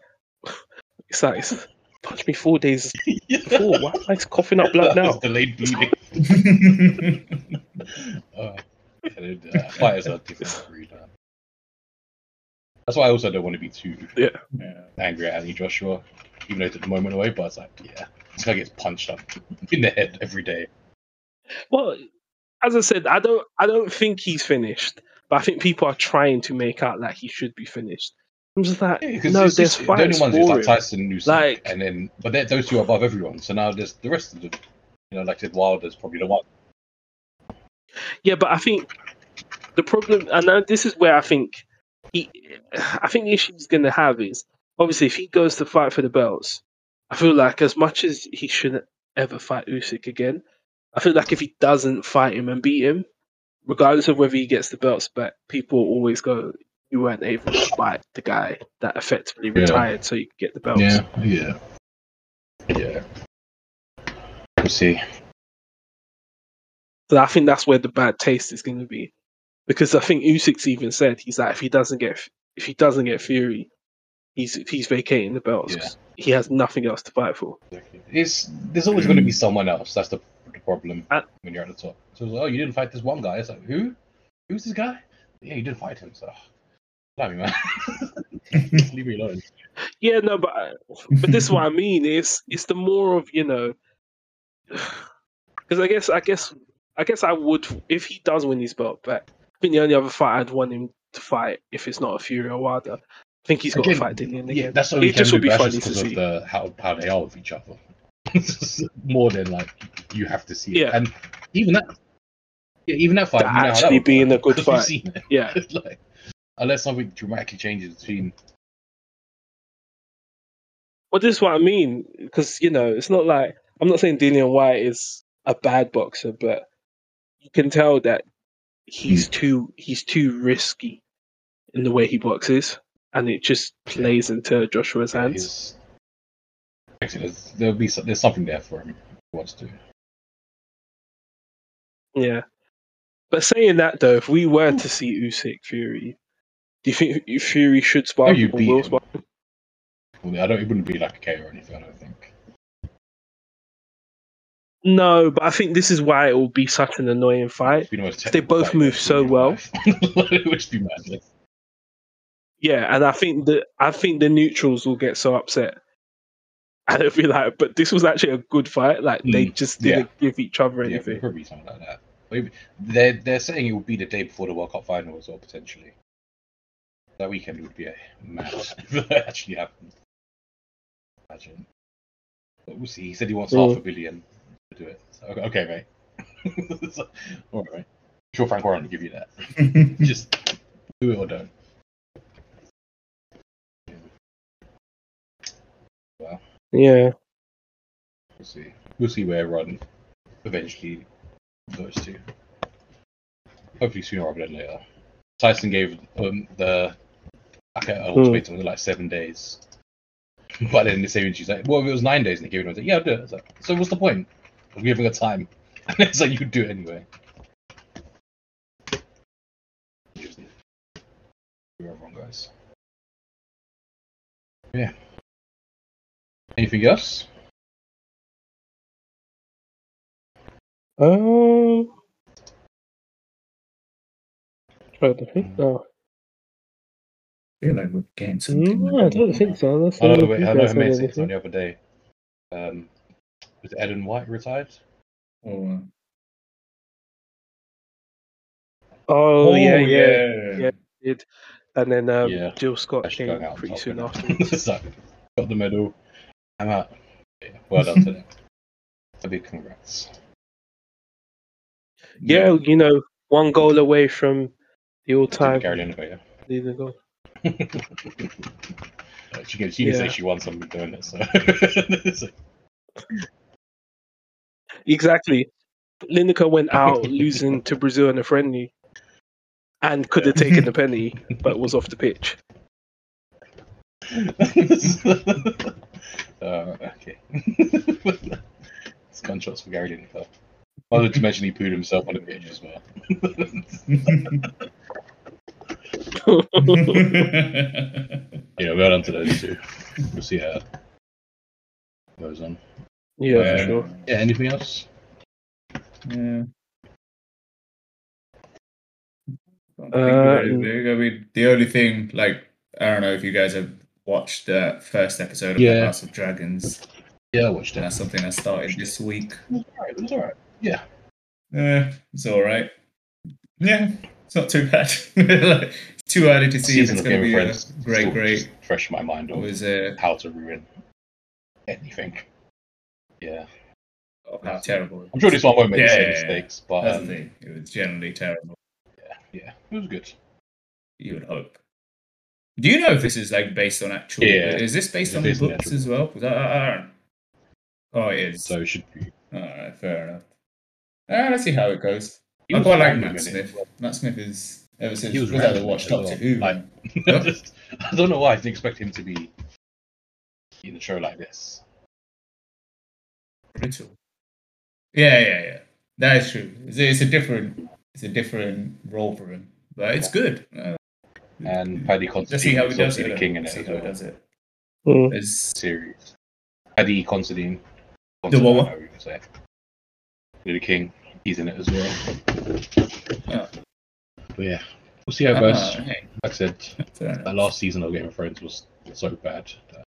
it's like, it's, punch me four days [LAUGHS] before. Why am I coughing up blood now? Delayed bleeding. uh, [LAUGHS] uh, fighters are different breed. That's why I also don't want to be too Yeah. angry at Anthony Joshua, even though it's at the moment away. But it's like, yeah, this guy gets punched up [LAUGHS] in the head every day. Well, as I said, I don't, I don't think he's finished, but I think people are trying to make out like he should be finished. I'm just like, Yeah, no, it's there's the only ones is like. Tyson, Usyk, Like- and then but those two are above everyone. So now there's the rest of them. You know, like I said, Wilder's probably the one. Yeah, but I think the problem, and now this is where I think he, I think the issue he's going to have is obviously if he goes to fight for the belts, I feel like as much as he shouldn't ever fight Usyk again, I feel like if he doesn't fight him and beat him, regardless of whether he gets the belts back, people always go, "You weren't able to fight the guy that effectively Yeah. retired, so you could get the belt. yeah, yeah. We'll see. So I think that's where the bad taste is going to be, because I think Usyk's even said he's like if he doesn't get if he doesn't get Fury, he's he's vacating the belts. 'cause He has nothing else to fight for. It's there's always going to be someone else. That's the, the problem Uh, when you're at the top. So it's like, oh, you didn't fight this one guy. It's like who? Who's this guy? Yeah, you didn't fight him. So, love man. [LAUGHS] Leave me alone. Yeah, no, but but this is what I mean. It's it's the more of you know, because I guess I guess I guess I would if he does win his belt back. I think the only other fight I'd want him to fight if it's not a Fury or Wilder. I think he's got Again, to fight Dillian Yeah, that's what It we can just do. would be but funny to because of see. the how how they are with each other. [LAUGHS] More than like you have to see it. Yeah. And even that, yeah, even that fight, That you know how that actually would being work, a good [LAUGHS] 'cause we've fight. Yeah, like, unless something dramatically changes between. well, this is what I mean because you know it's not like I'm not saying Dillian Whyte is a bad boxer, but you can tell that he's Hmm. too he's too risky in the way he boxes, and it just plays into Joshua's hands. Actually, there's, there'll be there's something there for him. If he wants to. Yeah. But saying that though, if we were to see Usyk Fury, do you think Fury should spark you him will him. him? Well, I don't. It wouldn't be like a K or anything. I don't think. No, but I think this is why it will be such an annoying fight. The They both move so seen in your well. [LAUGHS] it would be madness. Yeah, and I think the I think the neutrals will get so upset. And it'll be like, but this was actually a good fight. Like they Mm, just didn't give each other Yeah, anything. probably something like that. Maybe they're they're saying it will be the day before the World Cup final as well, potentially. That weekend would be a mad if [LAUGHS] that actually happened. Imagine. But we'll see. He said he wants Mm. half a billion to do it. So, okay, okay, mate. [LAUGHS] so, all right. I'm sure Frank Warren will give you that. [LAUGHS] Just do it or don't. Yeah. We'll see. We'll see where Run eventually goes to. Hopefully sooner rather than later. Tyson gave um, the like Hmm. ultimatum of like seven days. [LAUGHS] But then the same interview's like, well, if it was nine days and they gave it, I was like, yeah, I'll do it. I like, so what's the point of giving a time? [LAUGHS] And it's like you could do it anyway. Interesting. Where everyone goes. Yeah. Anything else? Um. Trying to think now. I feel like we're getting something. No, I don't think so. That's I know, wait, I know who made it on the other day. Um, was Ellen White retired? Or- Oh, yeah, yeah, yeah. yeah. And then um, Yeah. Jill Scott Actually came out pretty soon innit? afterwards. [LAUGHS] so, got the medal. I'm out. Yeah, well done to them. A big congrats. yeah, you know, one goal away from the all-time Gary Lineker, leading goal. Yeah. She can, she can say Yeah. she won something doing it. So. So, [LAUGHS] Exactly. Lineker went out [LAUGHS] losing to Brazil in a friendly, and could have taken the penny, but was off the pitch. uh, [LAUGHS] okay. it's gunshots for Gary Lineker. Not to mention he pooed himself on the pitch as well. [LAUGHS] Yeah, well done to those two. We'll see how it goes on. yeah, Yeah. for sure. Yeah, anything else? Yeah. I Uh. I mean, the only thing, like, I don't know if you guys have watched the first episode of Yeah. the House of Dragons. Yeah, I watched it. That's something that started this week. It was alright. It was alright. Yeah. Yeah, it's all right. Yeah, it's not too bad. [LAUGHS] it's too early to see if it's going to be a great, still great. fresh in my mind of was uh, how to ruin anything. Yeah. how terrible. I'm sure this one won't make Yeah, the same yeah, mistakes, but um. It was generally terrible. yeah, yeah, it was good. You would hope. Do you know if this is like based on actual? Yeah. Is this based It's on based on books as well? I, I, I. Oh, it is. So it should be. All right, fair enough. Uh, let's see how it goes. He I was quite like Matt in it. Smith. Matt Smith is ever since He was was that the watch as well. Doctor Who. Like- man. I [LAUGHS] [LAUGHS] just- I don't know why I didn't expect him to be in a show like this. Brutal. Yeah, yeah, yeah. That is true. It's a, it's a different, it's a different role for him, but it's good. Uh, And Paddy let's see how he does it. the king in Let's it see as how he does it. Mm. There's Series. Paddy Considine. The Considine, what one? however you can say. The king. He's in it as well. Oh. But yeah, we'll see how it goes. Hey, Like I said, fair enough. that last season of Game of Thrones was so bad. That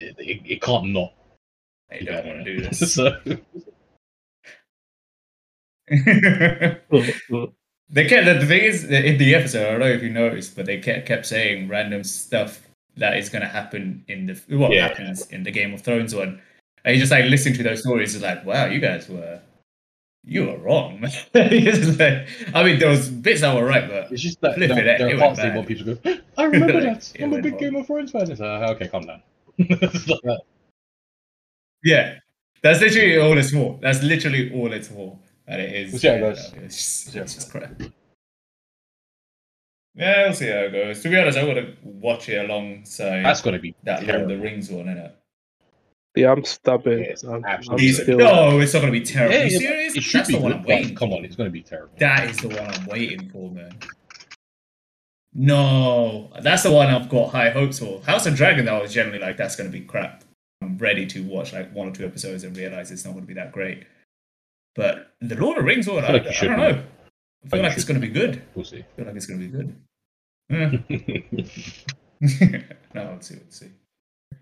it, it, it can't not They be don't want to do this. [LAUGHS] so. They kept the thing is in the episode. I don't know if you noticed, but they kept kept saying random stuff that is going to happen in the what Yeah. happens in the Game of Thrones one. And you just like listening to those stories, it's like, wow, you guys were you were wrong. man. [LAUGHS] It's just like- I mean, there was bits that were right, but it's just that Flip there, it, there it are parts they bad. want people go. I remember [LAUGHS] that. I'm a big. Game of Thrones fan. It's like, oh, okay, calm down. That. [LAUGHS] yeah, that's literally all it's for. That's literally all it's for, and it is. We'll see how it goes. It's just, We'll it's just crap. Yeah, we'll see how it goes. To be honest, I want to watch it alongside That's gonna be that Lord of the. Rings one, innit? Yeah, I'm stubborn. Yes, I'm, I'm still. no, it's not going to be terrible. Yeah, you serious? It should That's be the one I'm waiting. come on, it's gonna be terrible. That is the one I'm waiting for, man. No, that's the one I've got high hopes for. House of Dragon, though, I was generally like that's going to be crap. I'm ready to watch like one or two episodes and realize it's not going to be that great. But the Lord of the Rings one, I, feel like you I don't know. know. I feel you like it's going to be good. We'll see. I feel like it's going to be good. [LAUGHS] Yeah. [LAUGHS] no, let's see. Let's see.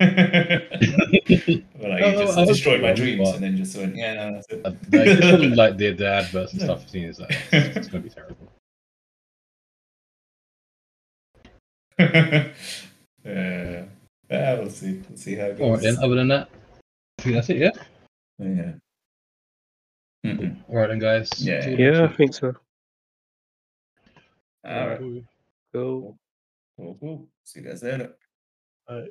Well, like, Oh, you just I destroyed my dreams but- and then just went, yeah, no, that's it. Uh, like, just from, like the, the adverts [LAUGHS] and stuff I've seen is like it's, it's [LAUGHS] gonna be terrible. [LAUGHS] yeah. yeah, we'll see. We'll see how it goes. All right then. Other than that, I think that's it. Yeah. Yeah. Mm-mm. All right then, guys. Yeah. Till Yeah, I think so. All right. Cool. Cool, cool. See you guys later. Alright.